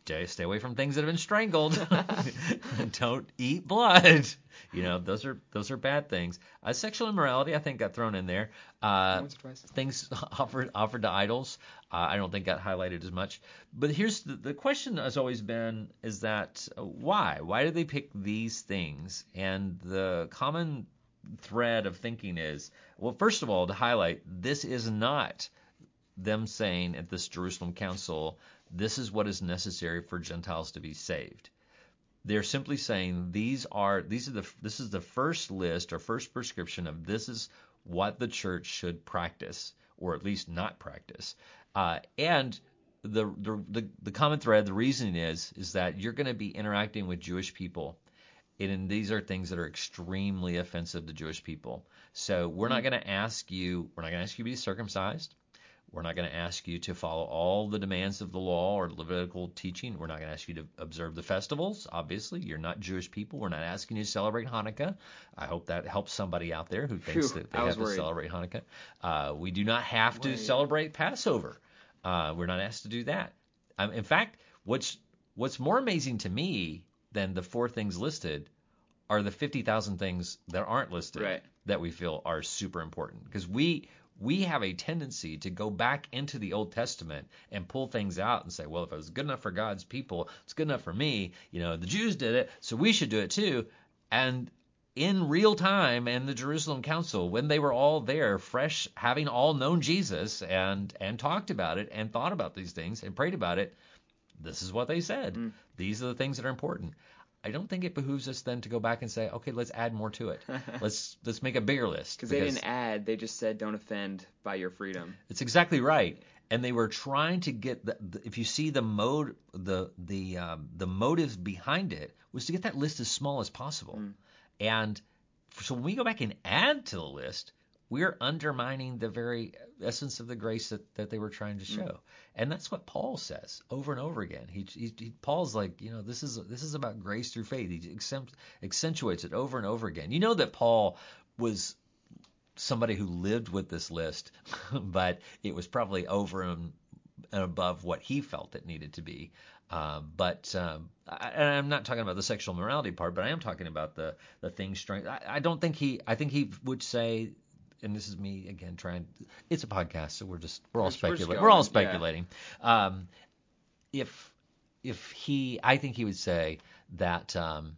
Speaker 1: Stay stay away from things that have been strangled. [laughs] [laughs] Don't eat blood. You know, those are those are bad things. Uh, sexual immorality, I think, got thrown in there. Uh,
Speaker 2: Once or twice.
Speaker 1: things offered offered to idols. Uh, I don't think got highlighted as much. But here's the, the question has always been: is that uh, why? Why did they pick these things? And the common thread of thinking is, well, first of all, to highlight this is not them saying at this Jerusalem council, this is what is necessary for Gentiles to be saved. They're simply saying these are these are the this is the first list or first prescription of this is what the church should practice or at least not practice. Uh, and the, the the the common thread, the reasoning is is that you're going to be interacting with Jewish people and these are things that are extremely offensive to Jewish people. So we're not going to ask you, we're not going to ask you to be circumcised. We're not going to ask you to follow all the demands of the law or Levitical teaching. We're not going to ask you to observe the festivals. Obviously, you're not Jewish people. We're not asking you to celebrate Hanukkah. I hope that helps somebody out there who thinks
Speaker 2: Phew,
Speaker 1: that they have to celebrate Hanukkah. Uh, we do not have to
Speaker 2: Wait.
Speaker 1: celebrate Passover. Uh, we're not asked to do that. Um, in fact, what's what's more amazing to me than the four things listed are the 50,000 things that aren't listed
Speaker 2: Right.
Speaker 1: that we feel are super important because we we have a tendency to go back into the Old Testament and pull things out and say, well, if it was good enough for God's people, it's good enough for me. You know, the Jews did it, so we should do it too. And in real time in the Jerusalem Council, when they were all there, fresh, having all known Jesus and and talked about it and thought about these things and prayed about it, this is what they said.
Speaker 2: Mm.
Speaker 1: These are the things that are important. I don't think it behooves us then to go back and say, okay, let's add more to it. [laughs] let's let's make a bigger list.
Speaker 2: Because they didn't add, they just said, "Don't offend by your freedom."
Speaker 1: It's exactly right. And they were trying to get the, the if you see the mode the the um, the motives behind it was to get that list as small as possible. And so when we go back and add to the list, we're undermining the very essence of the grace that, that they were trying to show. And that's what Paul says over and over again. He, he, he Paul's like, you know, this is this is about grace through faith. He accent- accentuates it over and over again. You know that Paul was somebody who lived with this list, [laughs] but it was probably over and, and above what he felt it needed to be. Uh, but um, I, and I'm not talking about the sexual morality part, but I am talking about the the things. Strength. I, I don't think he. I think he would say, and this is me again trying. It's a podcast, so we're just we're all speculating. We're all
Speaker 2: yeah.
Speaker 1: speculating. Um, if if he, I think he would say that um,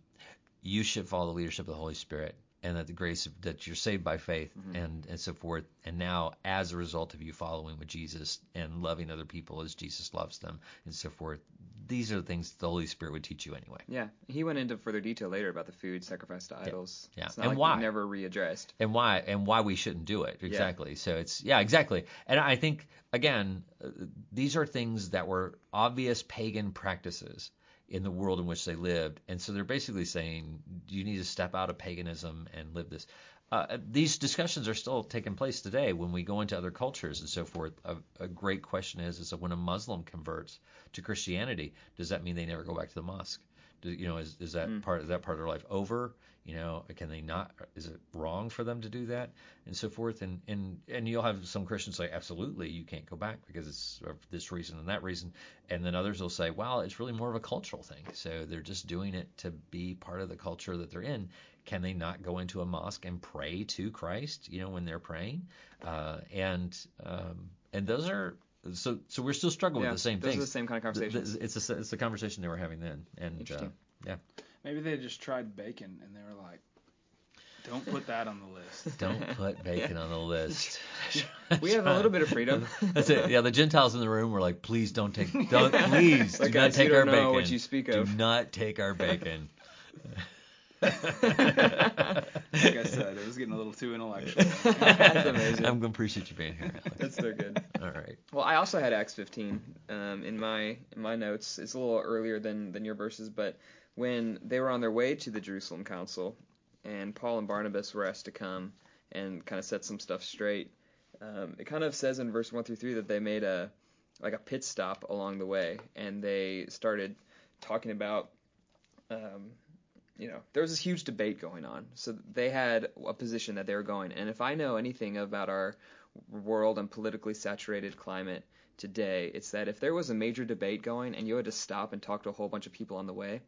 Speaker 1: you should follow the leadership of the Holy Spirit and that the grace of, that you're saved by faith and, and so forth. And now, as a result of you following with Jesus and loving other people as Jesus loves them and so forth, these are the things the Holy Spirit would teach you anyway.
Speaker 2: Yeah, he went into further detail later about the food sacrificed to idols.
Speaker 1: yeah.
Speaker 2: Not
Speaker 1: And
Speaker 2: like
Speaker 1: why?
Speaker 2: never readdressed.
Speaker 1: and why and why we shouldn't do it exactly so it's yeah exactly and i think again uh, these are things that were obvious pagan practices in the world in which they lived and so they're basically saying you need to step out of paganism and live this uh, these discussions are still taking place today when we go into other cultures and so forth. A, a great question is: is when a Muslim converts to Christianity, does that mean they never go back to the mosque? You know, is, is that part is that part of their life over? You know, can they not? Is it wrong for them to do that, and so forth? And and and you'll have some Christians say, absolutely, you can't go back because it's of this reason and that reason, and then others will say, well, it's really more of a cultural thing. So they're just doing it to be part of the culture that they're in. Can they not go into a mosque and pray to Christ? You know, when they're praying, uh, and um, and those are. So, so we're still struggling
Speaker 2: Yeah,
Speaker 1: with the same
Speaker 2: those
Speaker 1: things.
Speaker 2: are the same kind of
Speaker 1: Th- th-
Speaker 2: conversations.
Speaker 1: It's a, it's the conversation they were having then, and uh, yeah,
Speaker 3: Maybe they just tried bacon and they were like, "Don't put that on the list." [laughs]
Speaker 1: don't put [laughs] bacon on the list. [laughs]
Speaker 2: we have a little bit of freedom.
Speaker 1: That's it. Yeah, the Gentiles in the room were like, please don't take, don't, please do
Speaker 2: Like,
Speaker 1: not
Speaker 2: guys, you
Speaker 1: take
Speaker 2: don't
Speaker 1: our
Speaker 2: know
Speaker 1: bacon.
Speaker 2: what you speak of.
Speaker 1: do not take our bacon. [laughs]
Speaker 3: Like I [laughs] said, it was getting a little too intellectual. [laughs]
Speaker 2: That's amazing.
Speaker 1: I'm gonna appreciate you being here, Alex.
Speaker 2: That's so good.
Speaker 1: All right.
Speaker 2: Well, I also had Acts 15 um, in my in my notes. It's a little earlier than than your verses, but when they were on their way to the Jerusalem Council, and Paul and Barnabas were asked to come and kind of set some stuff straight, um, it kind of says in verse one through three that they made a like a pit stop along the way, and they started talking about. Um, you know, there was this huge debate going on. So they had a position that they were going. And if I know anything about our world and politically saturated climate today, it's that if there was a major debate going and you had to stop and talk to a whole bunch of people on the way,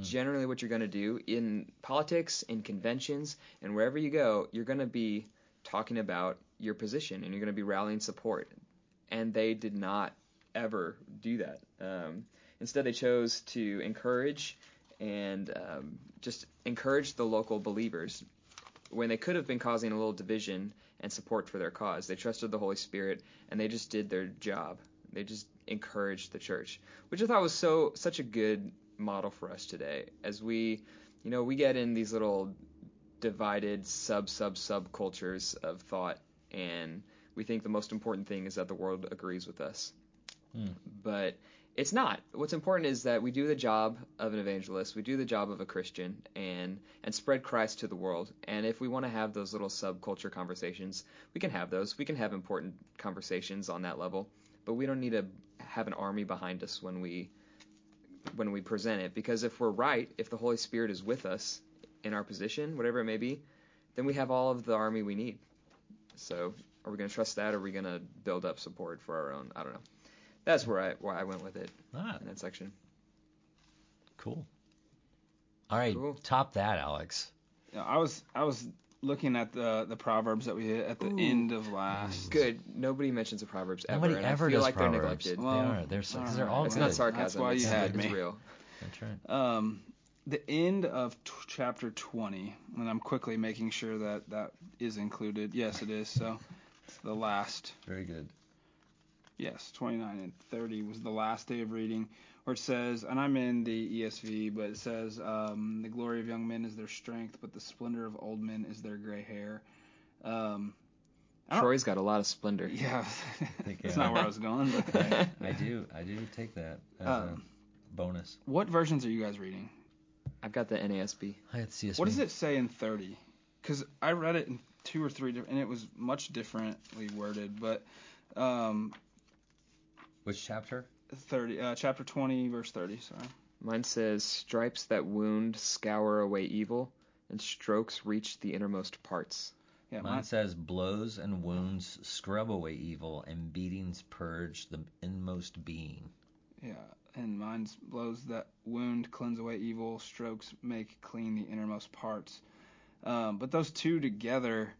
Speaker 2: generally what you're going to do in politics, in conventions, and wherever you go, you're going to be talking about your position and you're going to be rallying support. And they did not ever do that. Um, instead, they chose to encourage and um, just encouraged the local believers when they could have been causing a little division and support for their cause. They trusted the Holy Spirit and they just did their job. They just encouraged the church, which I thought was so such a good model for us today. As we, you know, we get in these little divided sub sub sub cultures of thought, and we think the most important thing is that the world agrees with us. But it's not. What's important is that we do the job of an evangelist, we do the job of a Christian, and and spread Christ to the world. And if we want to have those little subculture conversations, we can have those. We can have important conversations on that level, but we don't need to have an army behind us when we when we present it. Because if we're right, if the Holy Spirit is with us in our position, whatever it may be, then we have all of the army we need. So are we going to trust that, or are we going to build up support for our own? I don't know. That's where I where I went with it
Speaker 1: Ah,
Speaker 2: in that section.
Speaker 1: cool. All right,
Speaker 2: Cool.
Speaker 1: top that, Alex.
Speaker 3: Yeah, I was I was looking at the the proverbs that we hit at the
Speaker 2: Ooh.
Speaker 3: end of last.
Speaker 2: Good. Nobody mentions the proverbs ever.
Speaker 1: Nobody ever
Speaker 2: I feel
Speaker 1: does
Speaker 2: like
Speaker 1: Proverbs.
Speaker 2: they're neglected.
Speaker 1: They
Speaker 3: Well,
Speaker 1: are. They're so, 'cause they're all
Speaker 2: it's
Speaker 1: good.
Speaker 2: not sarcasm.
Speaker 3: That's why
Speaker 2: it's,
Speaker 3: you had
Speaker 2: it's
Speaker 3: me.
Speaker 2: real.
Speaker 1: That's right.
Speaker 3: Um, the end of t- chapter 20, and I'm quickly making sure that that is included. Yes, it is. So it's the last.
Speaker 1: Very good.
Speaker 3: Yes, 29 and 30 was the last day of reading, where it says, and I'm in the ESV, but it says, um, the glory of young men is their strength, but the splendor of old men is their gray hair. Um,
Speaker 2: Troy's got a lot of splendor.
Speaker 3: yeah,
Speaker 1: think,
Speaker 3: that's
Speaker 1: uh,
Speaker 3: not where I was going. But
Speaker 1: I do. I do take that as
Speaker 3: Um,
Speaker 1: a bonus.
Speaker 3: what versions are you guys reading?
Speaker 2: I've got the NASB.
Speaker 1: I had CSB.
Speaker 3: What does it say in 30? Because I read it in two or three different, and it was much differently worded. But um,
Speaker 1: Which chapter?
Speaker 3: 30, uh, chapter 20, verse 30. Sorry.
Speaker 2: Mine says, "Stripes that wound scour away evil, and strokes reach the innermost parts."
Speaker 3: Yeah,
Speaker 1: Mine
Speaker 3: mine,
Speaker 1: says blows and wounds scrub away evil, and beatings purge the inmost being.
Speaker 3: yeah, and mine's blows that wound cleanse away evil. Strokes make clean the innermost parts. Um, but those two together,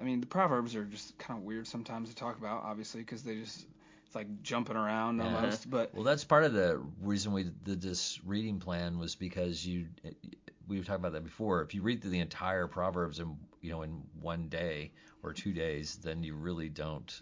Speaker 3: I mean, the proverbs are just kind of weird sometimes to talk about, obviously, because they just it's like jumping around
Speaker 1: Yeah.
Speaker 3: almost. But
Speaker 1: Well, that's part of the reason we did this reading plan was because you we've talked about that before. If you read through the entire Proverbs in you know in one day or two days, then you really don't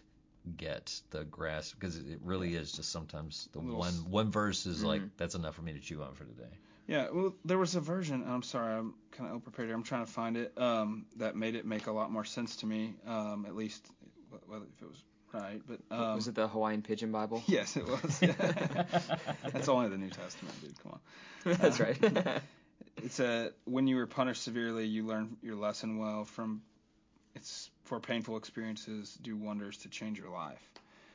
Speaker 1: get the grasp because it really is just sometimes the
Speaker 3: Little
Speaker 1: one one verse is
Speaker 2: Mhm.
Speaker 1: like that's enough for me to chew on for today.
Speaker 3: Yeah, well, there was a version. I'm sorry, I'm kind of ill prepared here. I'm trying to find it. Um, that made it make a lot more sense to me. Um, at least wh- whether if it was right, but um,
Speaker 2: was it the Hawaiian Pidgin Bible? [laughs]
Speaker 3: Yes, it was. [laughs] [laughs] That's only the New Testament, dude. Come on.
Speaker 2: That's right.
Speaker 3: It's a when you were punished severely, you learn your lesson well. From it's for painful experiences do wonders to change your life.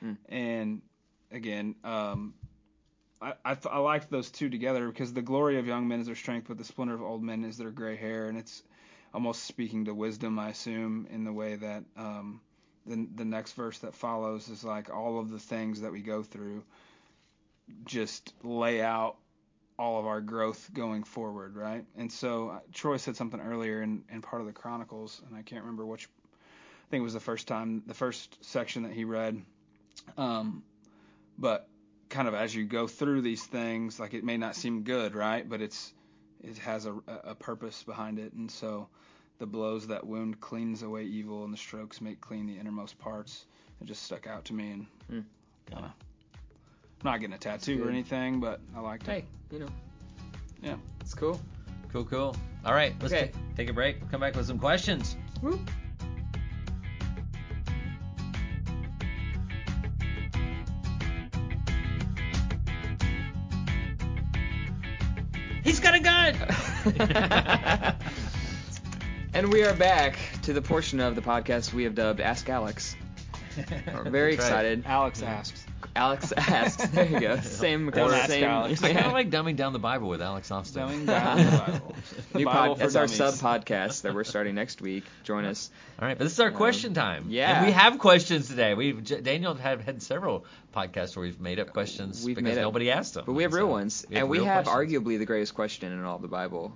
Speaker 2: Mm.
Speaker 3: And again, um, I I, th- I liked those two together because the glory of young men is their strength, but the splendor of old men is their gray hair, and it's almost speaking to wisdom, I assume, in the way that um, the the next verse that follows is like all of the things that we go through just lay out all of our growth going forward, right? And so uh, Troy said something earlier in, in part of the Chronicles, and I can't remember which. I think it was the first time, the first section that he read. Um, but kind of as you go through these things, like it may not seem good, right? But it's it has a, a purpose behind it, and so the blows that wound cleans away evil, and the strokes make clean the innermost parts. It just stuck out to me, and
Speaker 2: Hmm.
Speaker 3: kind of. I'm not getting a tattoo or anything, but I liked it.
Speaker 2: hey, you know.
Speaker 3: Yeah.
Speaker 2: It's cool.
Speaker 1: Cool, cool. All right, let's
Speaker 2: Okay.
Speaker 1: ta- take a break. We'll come back with some questions.
Speaker 2: Woo.
Speaker 1: He's got a gun. [laughs] [laughs]
Speaker 2: and we are back to the portion of the podcast we have dubbed Ask Alex. [laughs] We're very
Speaker 1: That's right.
Speaker 2: excited.
Speaker 3: Alex asks.
Speaker 2: Alex [laughs] asks. There you go. Same.
Speaker 3: Don't ask
Speaker 2: same.
Speaker 3: Alex.
Speaker 1: I kind of like dumbing down the Bible with Alex Austin.
Speaker 3: Dumbing [laughs] down the Bible. The
Speaker 2: New
Speaker 3: Bible
Speaker 2: pod,
Speaker 3: for
Speaker 2: that's our
Speaker 3: dummies.
Speaker 2: sub podcast that we're starting next week. Join us.
Speaker 1: All right, but this is our
Speaker 2: Um,
Speaker 1: question time.
Speaker 2: yeah.
Speaker 1: and we have questions today. We've Daniel have had several podcasts where we've made up questions
Speaker 2: We've
Speaker 1: because
Speaker 2: made up-
Speaker 1: nobody asked them.
Speaker 2: But we have real
Speaker 1: So
Speaker 2: ones,
Speaker 1: we have
Speaker 2: and we
Speaker 1: real
Speaker 2: have
Speaker 1: questions.
Speaker 2: arguably the greatest question in all of the Bible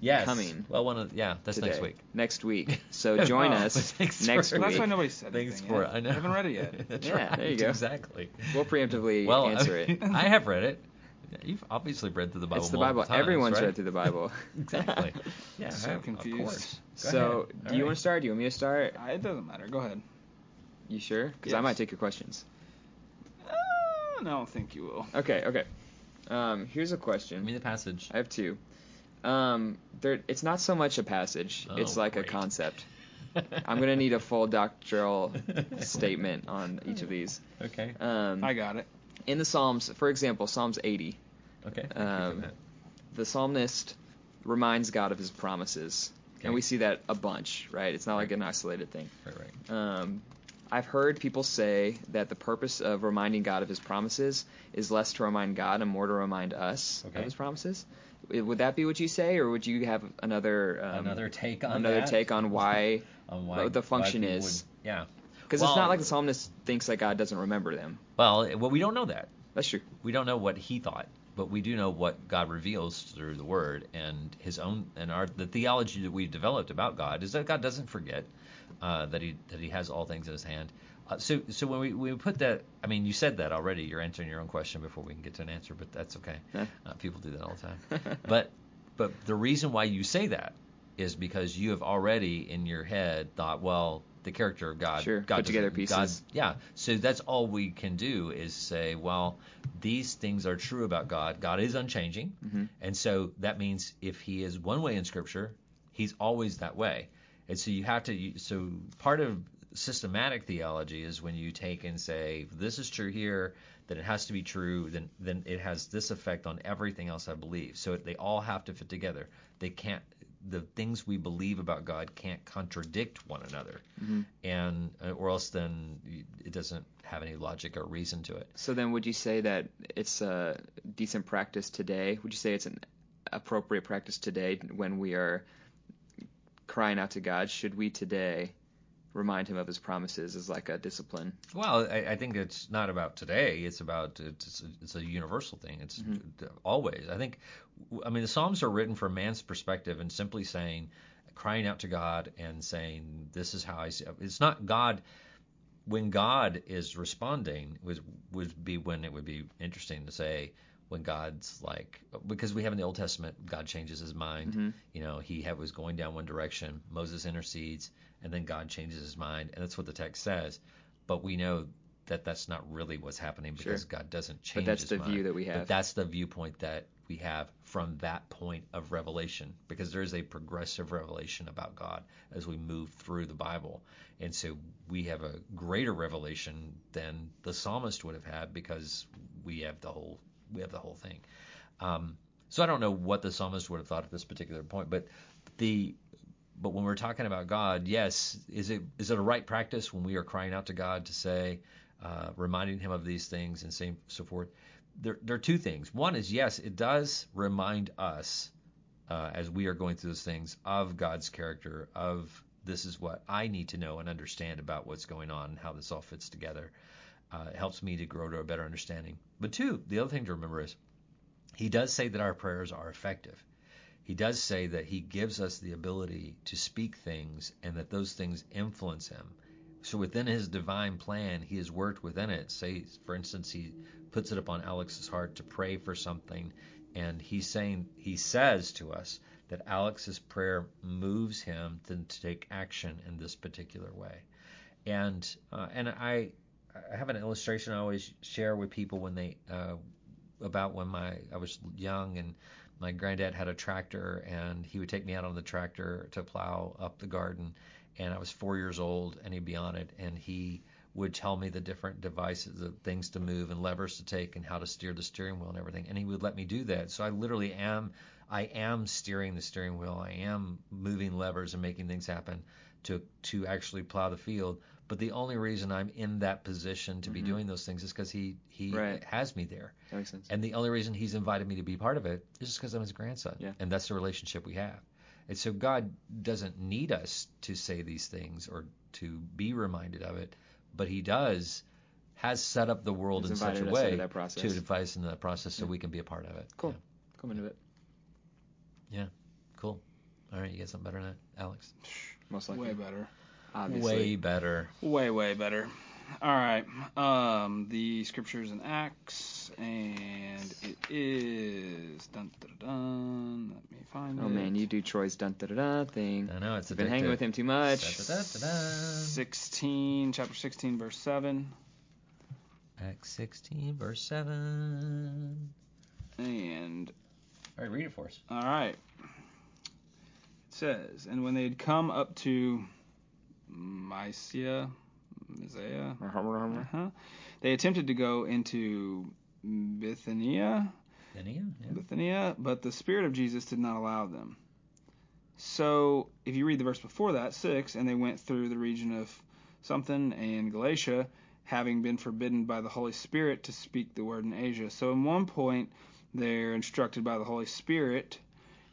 Speaker 1: yes.
Speaker 2: coming
Speaker 1: Well, one of yeah, that's
Speaker 2: today.
Speaker 1: next week.
Speaker 2: Next week. [laughs] So join
Speaker 1: Oh,
Speaker 2: us [laughs]
Speaker 1: thanks
Speaker 2: next
Speaker 1: for-
Speaker 3: Well, that's why nobody said
Speaker 1: Thanks for
Speaker 3: yet.
Speaker 1: I know.
Speaker 3: I haven't read it yet. [laughs]
Speaker 1: That's
Speaker 2: Yeah,
Speaker 1: right.
Speaker 2: there you go.
Speaker 1: Exactly.
Speaker 2: We'll preemptively
Speaker 1: Well,
Speaker 2: answer
Speaker 1: I,
Speaker 2: it.
Speaker 1: I have read it. You've obviously read through the Bible.
Speaker 2: It's the Bible.
Speaker 1: times,
Speaker 2: Everyone's
Speaker 1: right?
Speaker 2: read through the Bible.
Speaker 1: Exactly. Yeah.
Speaker 3: So
Speaker 1: I have-
Speaker 3: confused.
Speaker 1: Of course.
Speaker 2: So,
Speaker 1: ahead.
Speaker 2: do
Speaker 1: All
Speaker 2: you
Speaker 1: right.
Speaker 2: want to start? Do you want me to start?
Speaker 3: Uh, It doesn't matter. Go ahead.
Speaker 2: You sure? Because I might take your questions.
Speaker 3: Uh, no, I don't think you will.
Speaker 2: Okay. Okay. Um, here's a question.
Speaker 1: Give
Speaker 2: question.
Speaker 1: me the passage.
Speaker 2: I have two. Um, there, it's not so much a passage.
Speaker 1: Oh,
Speaker 2: it's like
Speaker 1: great.
Speaker 2: a concept. [laughs] I'm gonna need a full doctoral statement on each of these.
Speaker 1: Okay.
Speaker 2: Um,
Speaker 3: I got it.
Speaker 2: in the Psalms, for example, Psalms 80,
Speaker 1: Okay. thank you for
Speaker 2: um, the psalmist reminds God of His promises,
Speaker 1: Okay.
Speaker 2: and we see that a bunch, right? It's not like an isolated thing.
Speaker 1: Right, right.
Speaker 2: Um, I've heard people say that the purpose of reminding God of His promises is less to remind God and more to remind us
Speaker 1: Okay.
Speaker 2: of His promises. Would that be what you say, or would you have another um,
Speaker 1: Another take on
Speaker 2: another
Speaker 1: that?
Speaker 2: take on [laughs] why [laughs]
Speaker 1: on why
Speaker 2: the function
Speaker 1: people
Speaker 2: is?
Speaker 1: would- yeah.
Speaker 2: Because
Speaker 1: Well-
Speaker 2: it's not like the psalmist thinks that God doesn't remember them.
Speaker 1: Well, well, we don't know that.
Speaker 2: That's true.
Speaker 1: We don't know what he thought, but we do know what God reveals through the Word and His own and our the theology that we developed about God is that God doesn't forget uh, that he that He has all things in His hand. Uh, so so when we, we put that, I mean, you said that already. You're answering your own question before we can get to an answer, but that's okay. Uh, people do that all the time. [laughs] but but the reason why you say that is because you have already in your head thought, well, the character of God,
Speaker 2: Sure,
Speaker 1: God
Speaker 2: put together
Speaker 1: doesn't- God-
Speaker 2: pieces.
Speaker 1: yeah. So that's all we can do is say, well, these things are true about God. God is unchanging,
Speaker 2: Mm-hmm.
Speaker 1: and so that means if He is one way in Scripture, He's always that way. And so you have to. So part of systematic theology is when you take and say, this is true here, then it has to be true. Then then it has this effect on everything else I believe. So they all have to fit together. They can't. The things we believe about God can't contradict one another, and uh, or else then it doesn't have any logic or reason to it.
Speaker 2: So then, would you say that it's a decent practice today? Would you say it's an appropriate practice today when we are crying out to God? Should we today remind Him of His promises as like a discipline?
Speaker 1: Well, I, I think it's not about today. It's about it's a, it's a universal thing. It's mm-hmm. always. I think. I mean, the Psalms are written from man's perspective and simply saying, crying out to God and saying, "This is how I see." It's not God. When God is responding, was would be when it would be interesting to say when God's like because we have in the Old Testament God changes his mind. Mm-hmm. You know, he had, was going down one direction. Moses intercedes, and then God changes his mind, and that's what the text says. But we know that that's not really what's happening because
Speaker 2: Sure.
Speaker 1: God doesn't change.
Speaker 2: But
Speaker 1: that's
Speaker 2: the
Speaker 1: mind.
Speaker 2: view that we have.
Speaker 1: But
Speaker 2: have.
Speaker 1: that's the viewpoint that we have from that point of revelation because there is a progressive revelation about God as we move through the Bible. And so we have a greater revelation than the psalmist would have had because we have the whole we have the whole thing. Um, so I don't know what the psalmist would have thought at this particular point, but the but when we're talking about God, yes, is it is it a right practice when we are crying out to God to say, uh, reminding Him of these things and so forth? There, there are two things. One is yes, it does remind us uh, as we are going through those things of God's character, of this is what I need to know and understand about what's going on and how this all fits together. Uh, it helps me to grow to a better understanding. But two, the other thing to remember is He does say that our prayers are effective he does say that he gives us the ability to speak things and that those things influence him. So within his divine plan, he has worked within it. Say, for instance, he puts it upon Alex's heart to pray for something, and he's saying he says to us that Alex's prayer moves him to, to take action in this particular way. And uh, and I I have an illustration I always share with people when they uh, about when my I was young and my granddad had a tractor and he would take me out on the tractor to plow up the garden and I was four years old and he'd be on it and he would tell me the different devices the things to move and levers to take and how to steer the steering wheel and everything. And he would let me do that. So I literally am I am steering the steering wheel. I am moving levers and making things happen to to actually plow the field but the only reason I'm in that position to be mm-hmm. doing those things is because he he
Speaker 2: Right.
Speaker 1: has me there
Speaker 2: That makes sense.
Speaker 1: and the only reason he's invited me to be part of it is just because I'm his grandson.
Speaker 2: Yeah.
Speaker 1: And that's the relationship we have. And so God doesn't need us to say these things or to be reminded of it, but he does has set up the world
Speaker 2: He's
Speaker 1: in such a
Speaker 2: invited us into
Speaker 1: way
Speaker 2: that process.
Speaker 1: to advise us into that process so we can be a part of it.
Speaker 2: Cool. Come into it.
Speaker 1: Yeah. Cool. All right, you got something better than that, Alex?
Speaker 2: Most likely.
Speaker 3: Way better.
Speaker 2: Obviously.
Speaker 1: Way better.
Speaker 3: Way, way better. All right. Um, the scriptures in Acts, and it is dun dun dun. Let me find
Speaker 2: Oh
Speaker 3: it.
Speaker 2: man, you do Troy's dun da da da thing.
Speaker 1: I know it's
Speaker 2: You've been hanging with him too much.
Speaker 3: 16, chapter 16, verse 7.
Speaker 1: Acts 16, verse 7.
Speaker 3: And
Speaker 1: All right, read it for us.
Speaker 3: All right. It says, and when they had come up to Mysia, Mysia, uh-huh, they attempted to go into Bithynia,
Speaker 1: Bithynia? Yeah.
Speaker 3: Bithynia, but the Spirit of Jesus did not allow them. So, if you read the verse before that, 6, and they went through the region of something and Galatia, having been forbidden by the Holy Spirit to speak the word in Asia. So, in one point, they're instructed by the Holy Spirit,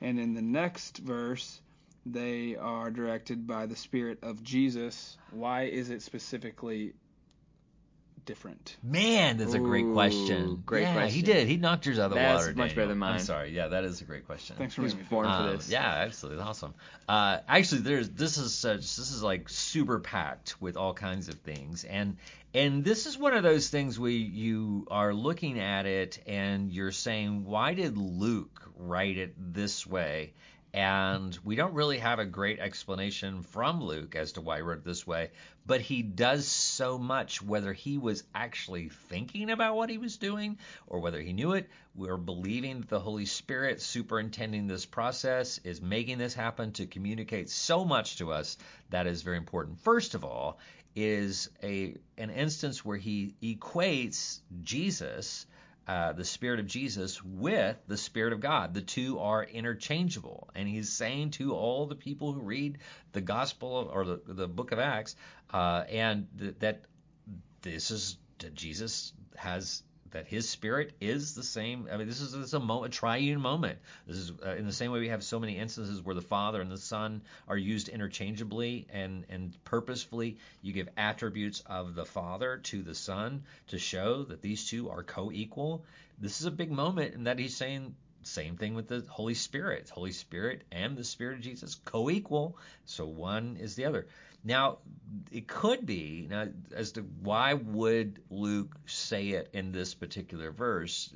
Speaker 3: and in the next verse, they are directed by the Spirit of Jesus. Why is it specifically different?
Speaker 1: Man, that's a great
Speaker 2: Ooh,
Speaker 1: question.
Speaker 2: great question.
Speaker 1: yeah, he did. He knocked yours out of the
Speaker 2: That's
Speaker 1: water.
Speaker 2: much better than mine.
Speaker 1: I'm sorry. Yeah, that is a great question.
Speaker 3: Thanks for
Speaker 2: being was
Speaker 3: making
Speaker 2: born for
Speaker 1: Um,
Speaker 2: this.
Speaker 1: Yeah, absolutely, awesome. Uh, actually, there's this is such this is like super packed with all kinds of things, and and this is one of those things where you are looking at it and you're saying, why did Luke write it this way? And we don't really have a great explanation from Luke as to why he wrote it this way, but he does so much, whether he was actually thinking about what he was doing or whether he knew it. We're believing that the Holy Spirit superintending this process is making this happen to communicate so much to us that is very important. First of all, is a an instance where he equates Jesus uh, the Spirit of Jesus with the Spirit of God. The two are interchangeable. And he's saying to all the people who read the Gospel or the, the book of Acts, uh, and th- that this is Jesus has that his spirit is the same. I mean, this is, this is a, mo- a triune moment. This is uh, in the same way we have so many instances where the Father and the Son are used interchangeably and and purposefully. You give attributes of the Father to the Son to show that these two are co-equal. This is a big moment in that he's saying same thing with the Holy Spirit. Holy Spirit and the Spirit of Jesus co-equal. So one is the other. Now, it could be now as to why would Luke say it in this particular verse?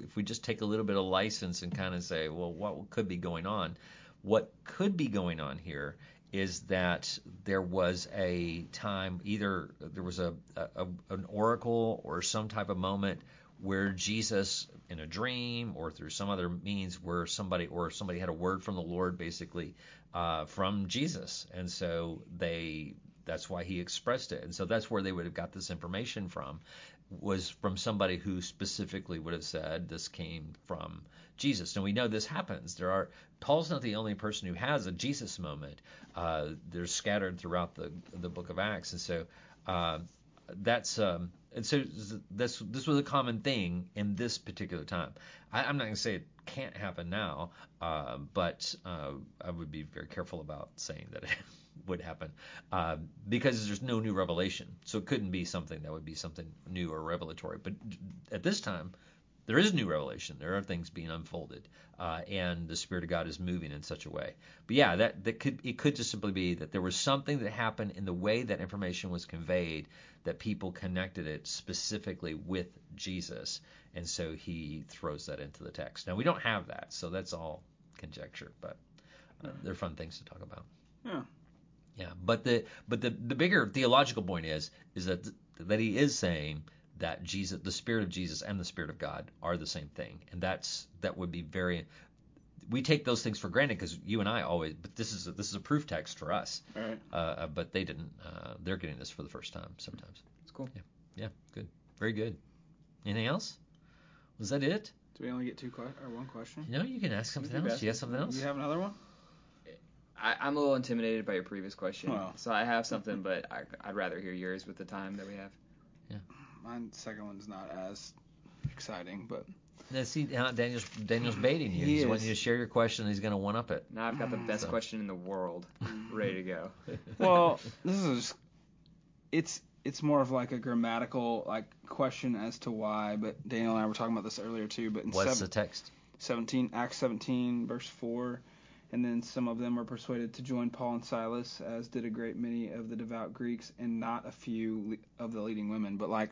Speaker 1: If we just take a little bit of license and kind of say, well, what could be going on? What could be going on here is that there was a time, either there was a, a an oracle or some type of moment where Jesus, in a dream or through some other means, where somebody or somebody had a word from the Lord, basically uh, from Jesus, and so they that's why he expressed it, and so that's where they would have got this information from, was from somebody who specifically would have said this came from Jesus. And we know this happens. There are Paul's not the only person who has a Jesus moment. Uh, they're scattered throughout the the book of Acts, and so. Uh, that's um, and so this this was a common thing in this particular time. I, I'm not going to say it can't happen now, uh, but uh, I would be very careful about saying that it [laughs] would happen uh, because there's no new revelation. So it couldn't be something that would be something new or revelatory. But at this time, there is new revelation. There are things being unfolded, uh, and the Spirit of God is moving in such a way. But yeah, that that could it could just simply be that there was something that happened in the way that information was conveyed that people connected it specifically with Jesus, and so he throws that into the text. Now we don't have that, so that's all conjecture, but uh, they're fun things to talk about.
Speaker 3: Yeah.
Speaker 1: Yeah, but the but the the bigger theological point is is that that he is saying that Jesus, the Spirit of Jesus and the Spirit of God are the same thing, and that's that would be very. We take those things for granted because you and I always, but this is a, this is a proof text for us.
Speaker 3: All right.
Speaker 1: Uh, but they didn't. Uh, they're getting this for the first time sometimes.
Speaker 2: It's cool.
Speaker 1: Yeah, yeah, good, very good. Anything else? Was that it?
Speaker 3: Do we only get two que- or one question?
Speaker 1: No, you can ask something else.
Speaker 2: ask
Speaker 1: You have something else?
Speaker 3: You have another one?
Speaker 2: I, I'm a little intimidated by your previous question,
Speaker 3: Well.
Speaker 2: so I have something, but I, I'd rather hear yours with the time that we have.
Speaker 3: Mine second one's not as exciting, but
Speaker 1: Now, see, Daniel's Daniel's baiting you.
Speaker 3: He
Speaker 1: He's
Speaker 3: is.
Speaker 1: wanting you to share your question. He's going to one up it.
Speaker 2: Now I've got the best
Speaker 1: So-
Speaker 2: question in the world mm-hmm. ready to go. [laughs]
Speaker 3: well, this is just, it's it's more of like a grammatical like question as to why. But Daniel and I were talking about this earlier too. But in
Speaker 1: What's
Speaker 3: seven,
Speaker 1: the text?
Speaker 3: 17 Acts 17 verse 4 and then some of them were persuaded to join Paul and Silas as did a great many of the devout Greeks and not a few of the leading women but like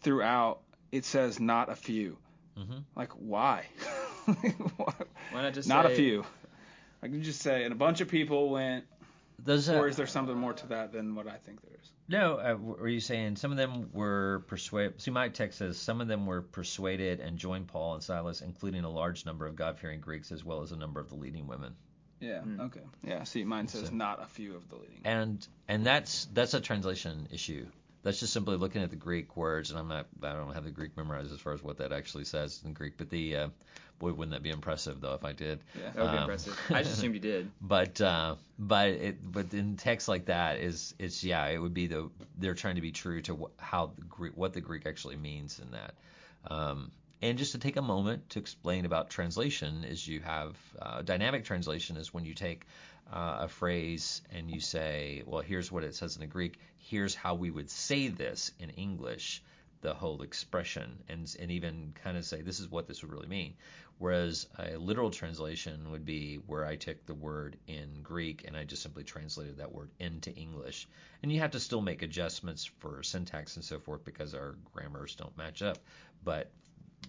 Speaker 3: throughout it says not a few
Speaker 1: Mhm.
Speaker 3: like why Why- [laughs]
Speaker 2: Why not just
Speaker 3: not a few I can just say and a bunch of people went
Speaker 1: Those, uh,
Speaker 3: or is there something more to that than what I think there is
Speaker 1: No, uh, were you saying some of them were persuaded? See, my text says some of them were persuaded and joined Paul and Silas, including a large number of God-fearing Greeks as well as a number of the leading women.
Speaker 3: yeah
Speaker 2: Hmm.
Speaker 3: okay yeah see mine says
Speaker 1: So-
Speaker 3: not a few of the leading
Speaker 1: And and that's that's a translation issue. That's just simply looking at the Greek words, and I'm not I don't have the Greek memorized as far as what that actually says in Greek. But the uh, boy, wouldn't that be impressive though if I did?
Speaker 3: yeah
Speaker 2: That would be
Speaker 1: Um,
Speaker 2: impressive. I just assumed you did. [laughs]
Speaker 1: But uh, but it but in text like that is it's yeah it would be the they're trying to be true to wh- how the Greek what the Greek actually means in that. Um, and just to take a moment to explain about translation is you have uh, dynamic translation is when you take uh, a phrase and you say, well, here's what it says in the Greek, here's how we would say this in English, the whole expression, and, and even kind of say, this is what this would really mean. Whereas a literal translation would be where I took the word in Greek and I just simply translated that word into English. And you have to still make adjustments for syntax and so forth because our grammars don't match up. But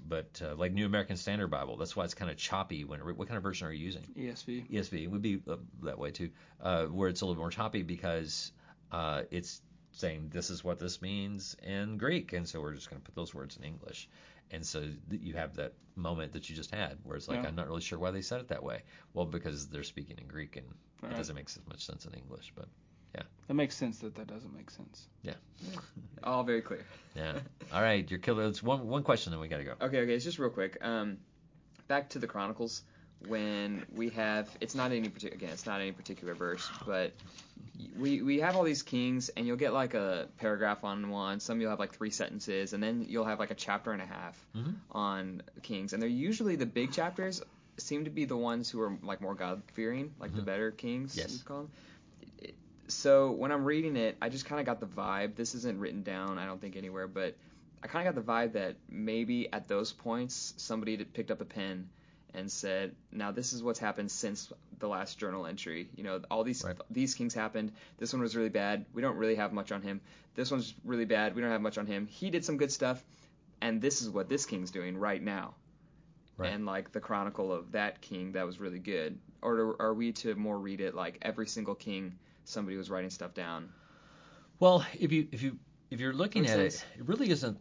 Speaker 1: but uh, like New American Standard Bible, that's why it's kind of choppy. When what kind of version are you using?
Speaker 3: ESV.
Speaker 1: ESV would be uh, that way too, uh, where it's a little more choppy because uh, it's saying this is what this means in Greek, and so we're just going to put those words in English. And so th- you have that moment that you just had, where it's like
Speaker 3: Yeah.
Speaker 1: I'm not really sure why they said it that way. Well, because they're speaking in Greek, and it doesn't make as much sense in English. But
Speaker 3: That makes sense that that doesn't make sense. Yeah. [laughs]
Speaker 2: All very clear.
Speaker 1: yeah, all right, you're killer. It's one one question, then we got to go.
Speaker 2: Okay, okay, it's just real quick. Um, back to the Chronicles when we have it's not any particular again it's not any particular verse, but we we have all these kings and you'll get like a paragraph on one. Some you'll have like three sentences, and then you'll have like a chapter and a half
Speaker 1: Mhm.
Speaker 2: on kings, and they're usually the big chapters seem to be the ones who are like more God fearing, like the
Speaker 1: Mhm.
Speaker 2: better kings.
Speaker 1: Yes.
Speaker 2: you'd call them. So when I'm reading it, I just kind of got the vibe. This isn't written down, I don't think anywhere, but I kind of got the vibe that maybe at those points somebody had picked up a pen and said, "Now this is what's happened since the last journal entry. You know, all these
Speaker 1: Right.
Speaker 2: these kings happened. This one was really bad. We don't really have much on him. This one's really bad. We don't have much on him. He did some good stuff, and this is what this king's doing right now."
Speaker 1: Right.
Speaker 2: And like the chronicle of that king that was really good, or are we to more read it like every single king somebody was writing stuff down?
Speaker 1: Well, if you if you if you're looking at
Speaker 2: sense.
Speaker 1: it, it really isn't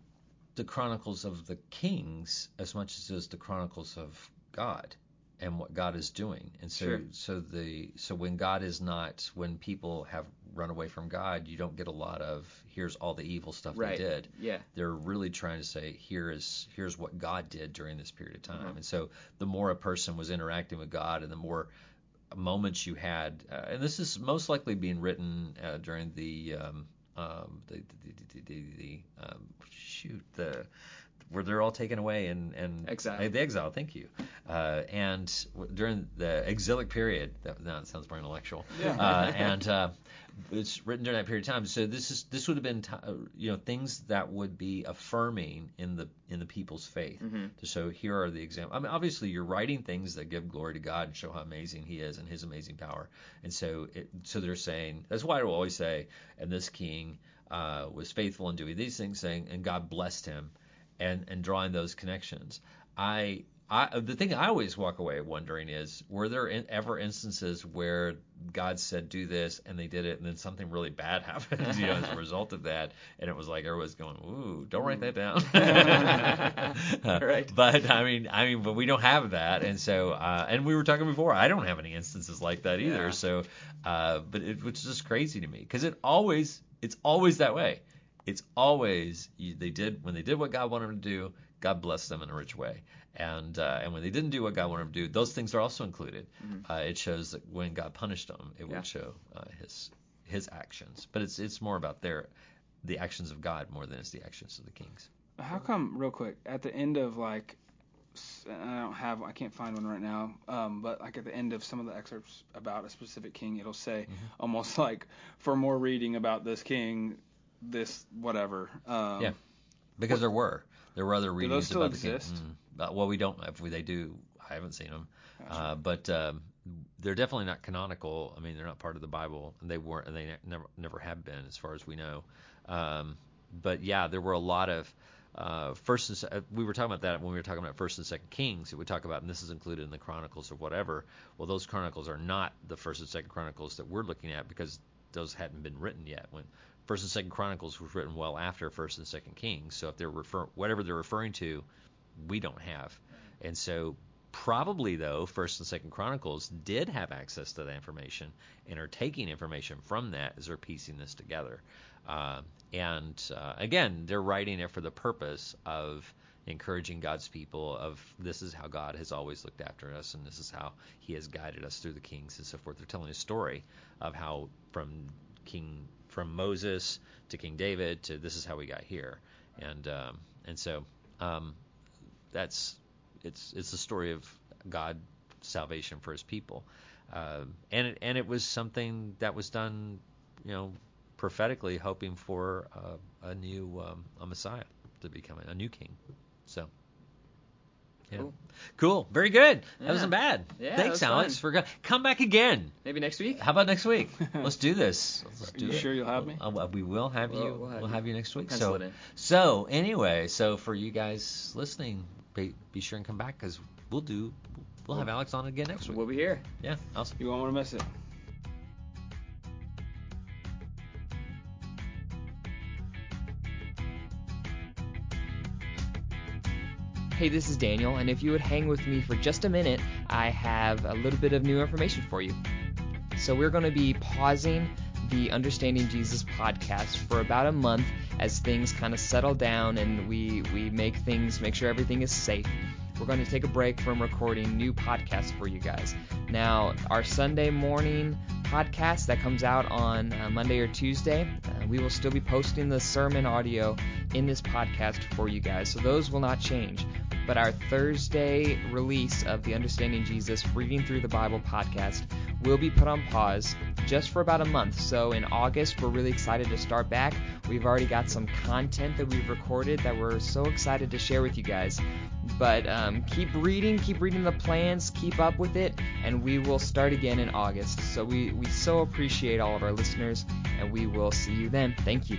Speaker 1: the chronicles of the kings as much as it is the chronicles of God and what God is doing. And so
Speaker 2: Sure.
Speaker 1: so the so when God is not when people have run away from God, you don't get a lot of here's all the evil stuff
Speaker 2: Right.
Speaker 1: they did.
Speaker 2: Yeah.
Speaker 1: They're really trying to say here is here's what God did during this period of time.
Speaker 2: Mhm.
Speaker 1: And so the more a person was interacting with God and the more moments you had, uh, and this is most likely being written uh, during the um, um, the the, the, the, the um, shoot the where they're all taken away and and
Speaker 2: Exile.
Speaker 1: the exile. Thank you. Uh, and during the exilic period, that, now it sounds more intellectual. [laughs]
Speaker 3: Yeah.
Speaker 1: Uh, and uh, it's written during that period of time. So this is this would have been t- uh, you know things that would be affirming in the in the people's faith.
Speaker 2: Mhm.
Speaker 1: So here are the examples. I mean, obviously you're writing things that give glory to God and show how amazing He is and His amazing power. And so it, so they're saying that's why I will always say, and this king uh, was faithful in doing these things, saying, and God blessed him, and and drawing those connections. I. I, the thing I always walk away wondering is, were there in, ever instances where God said do this and they did it, and then something really bad [laughs] happened, you know, as a [laughs] result of that, and it was like everyone's going, "Ooh, don't write that down." [laughs]
Speaker 2: Right.
Speaker 1: But I mean, I mean, but we don't have that, and so, uh, and we were talking before, I don't have any instances like that either.
Speaker 2: Yeah.
Speaker 1: So, uh, but it, was just crazy to me because it always, it's always that way. It's always they did when they did what God wanted them to do, God blessed them in a rich way. And uh, and when they didn't do what God wanted them to do, those things are also included. Uh, it shows that when God punished them, it
Speaker 2: Yeah.
Speaker 1: would show uh, his his actions. But it's it's more about their the actions of God more than it's the actions of the kings.
Speaker 3: How come, real quick, at the end of like, I don't have, I can't find one right now, um, but like at the end of some of the excerpts about a specific king, it'll say
Speaker 1: Mm-hmm.
Speaker 3: almost like, for more reading about this king, this whatever. Um,
Speaker 1: Yeah. Because there were there were other readings
Speaker 3: those still
Speaker 1: about the king.
Speaker 3: exist?
Speaker 1: Mm. Well, we don't. If we, they do, I haven't seen them. Uh, but um, they're definitely not canonical. I mean, they're not part of the Bible, and they weren't, and they ne- never never have been, as far as we know. Um, but yeah, there were a lot of uh, first and uh, we were talking about that when we were talking about first and second Kings. That we talk about, and this is included in the Chronicles or whatever. Well, those Chronicles are not the first and second Chronicles that we're looking at because those hadn't been written yet. When First and Second Chronicles was written well after First and Second Kings, so if they're refer whatever they're referring to, we don't have, and so probably though First and Second Chronicles did have access to that information and are taking information from that as they're piecing this together, Um and uh, again they're writing it for the purpose of encouraging God's people of this is how God has always looked after us and this is how he has guided us through the kings and so forth. They're telling a story of how from King from Moses to King David to this is how we got here. And um, and so um, that's it's it's the story of God salvation for his people. uh, and it, and it was something that was done, you know, prophetically, hoping for a, a new um, a Messiah to be coming, a new king. So. Yeah.
Speaker 2: Cool.
Speaker 1: Cool. Very good. That
Speaker 2: Yeah.
Speaker 1: wasn't bad.
Speaker 2: Yeah,
Speaker 1: Thanks, Alex,
Speaker 2: fun.
Speaker 1: for go- come back again.
Speaker 2: Maybe next week.
Speaker 1: How about next week? [laughs] Let's do this. Let's
Speaker 3: Are you
Speaker 1: it.
Speaker 3: sure you'll have me?
Speaker 1: Uh, well, we will have
Speaker 2: We'll-
Speaker 1: you.
Speaker 2: we'll have
Speaker 1: we'll
Speaker 2: you.
Speaker 1: have you next week.
Speaker 2: Pencil
Speaker 1: so, so anyway, so for you guys listening, be, be sure and come back because we'll do. We'll have Alex on again next week.
Speaker 2: We'll be here.
Speaker 1: Yeah, awesome.
Speaker 3: You won't want to miss it.
Speaker 2: Hey, this is Daniel, and if you would hang with me for just a minute, I have a little bit of new information for you. So, we're going to be pausing the Understanding Jesus podcast for about a month as things kind of settle down and we, we make things, make sure everything is safe. We're going to take a break from recording new podcasts for you guys. Now, our Sunday morning podcast that comes out on uh, Monday or Tuesday, uh, we will still be posting the sermon audio in this podcast for you guys. So those will not change. But our Thursday release of the Understanding Jesus Reading Through the Bible podcast will be put on pause just for about a month. So in August, we're really excited to start back. We've already got some content that we've recorded that we're so excited to share with you guys. But um, keep reading, keep reading the plans, keep up with it, and we will start again in August. So we, we so appreciate all of our listeners, and we will see you then. Thank you.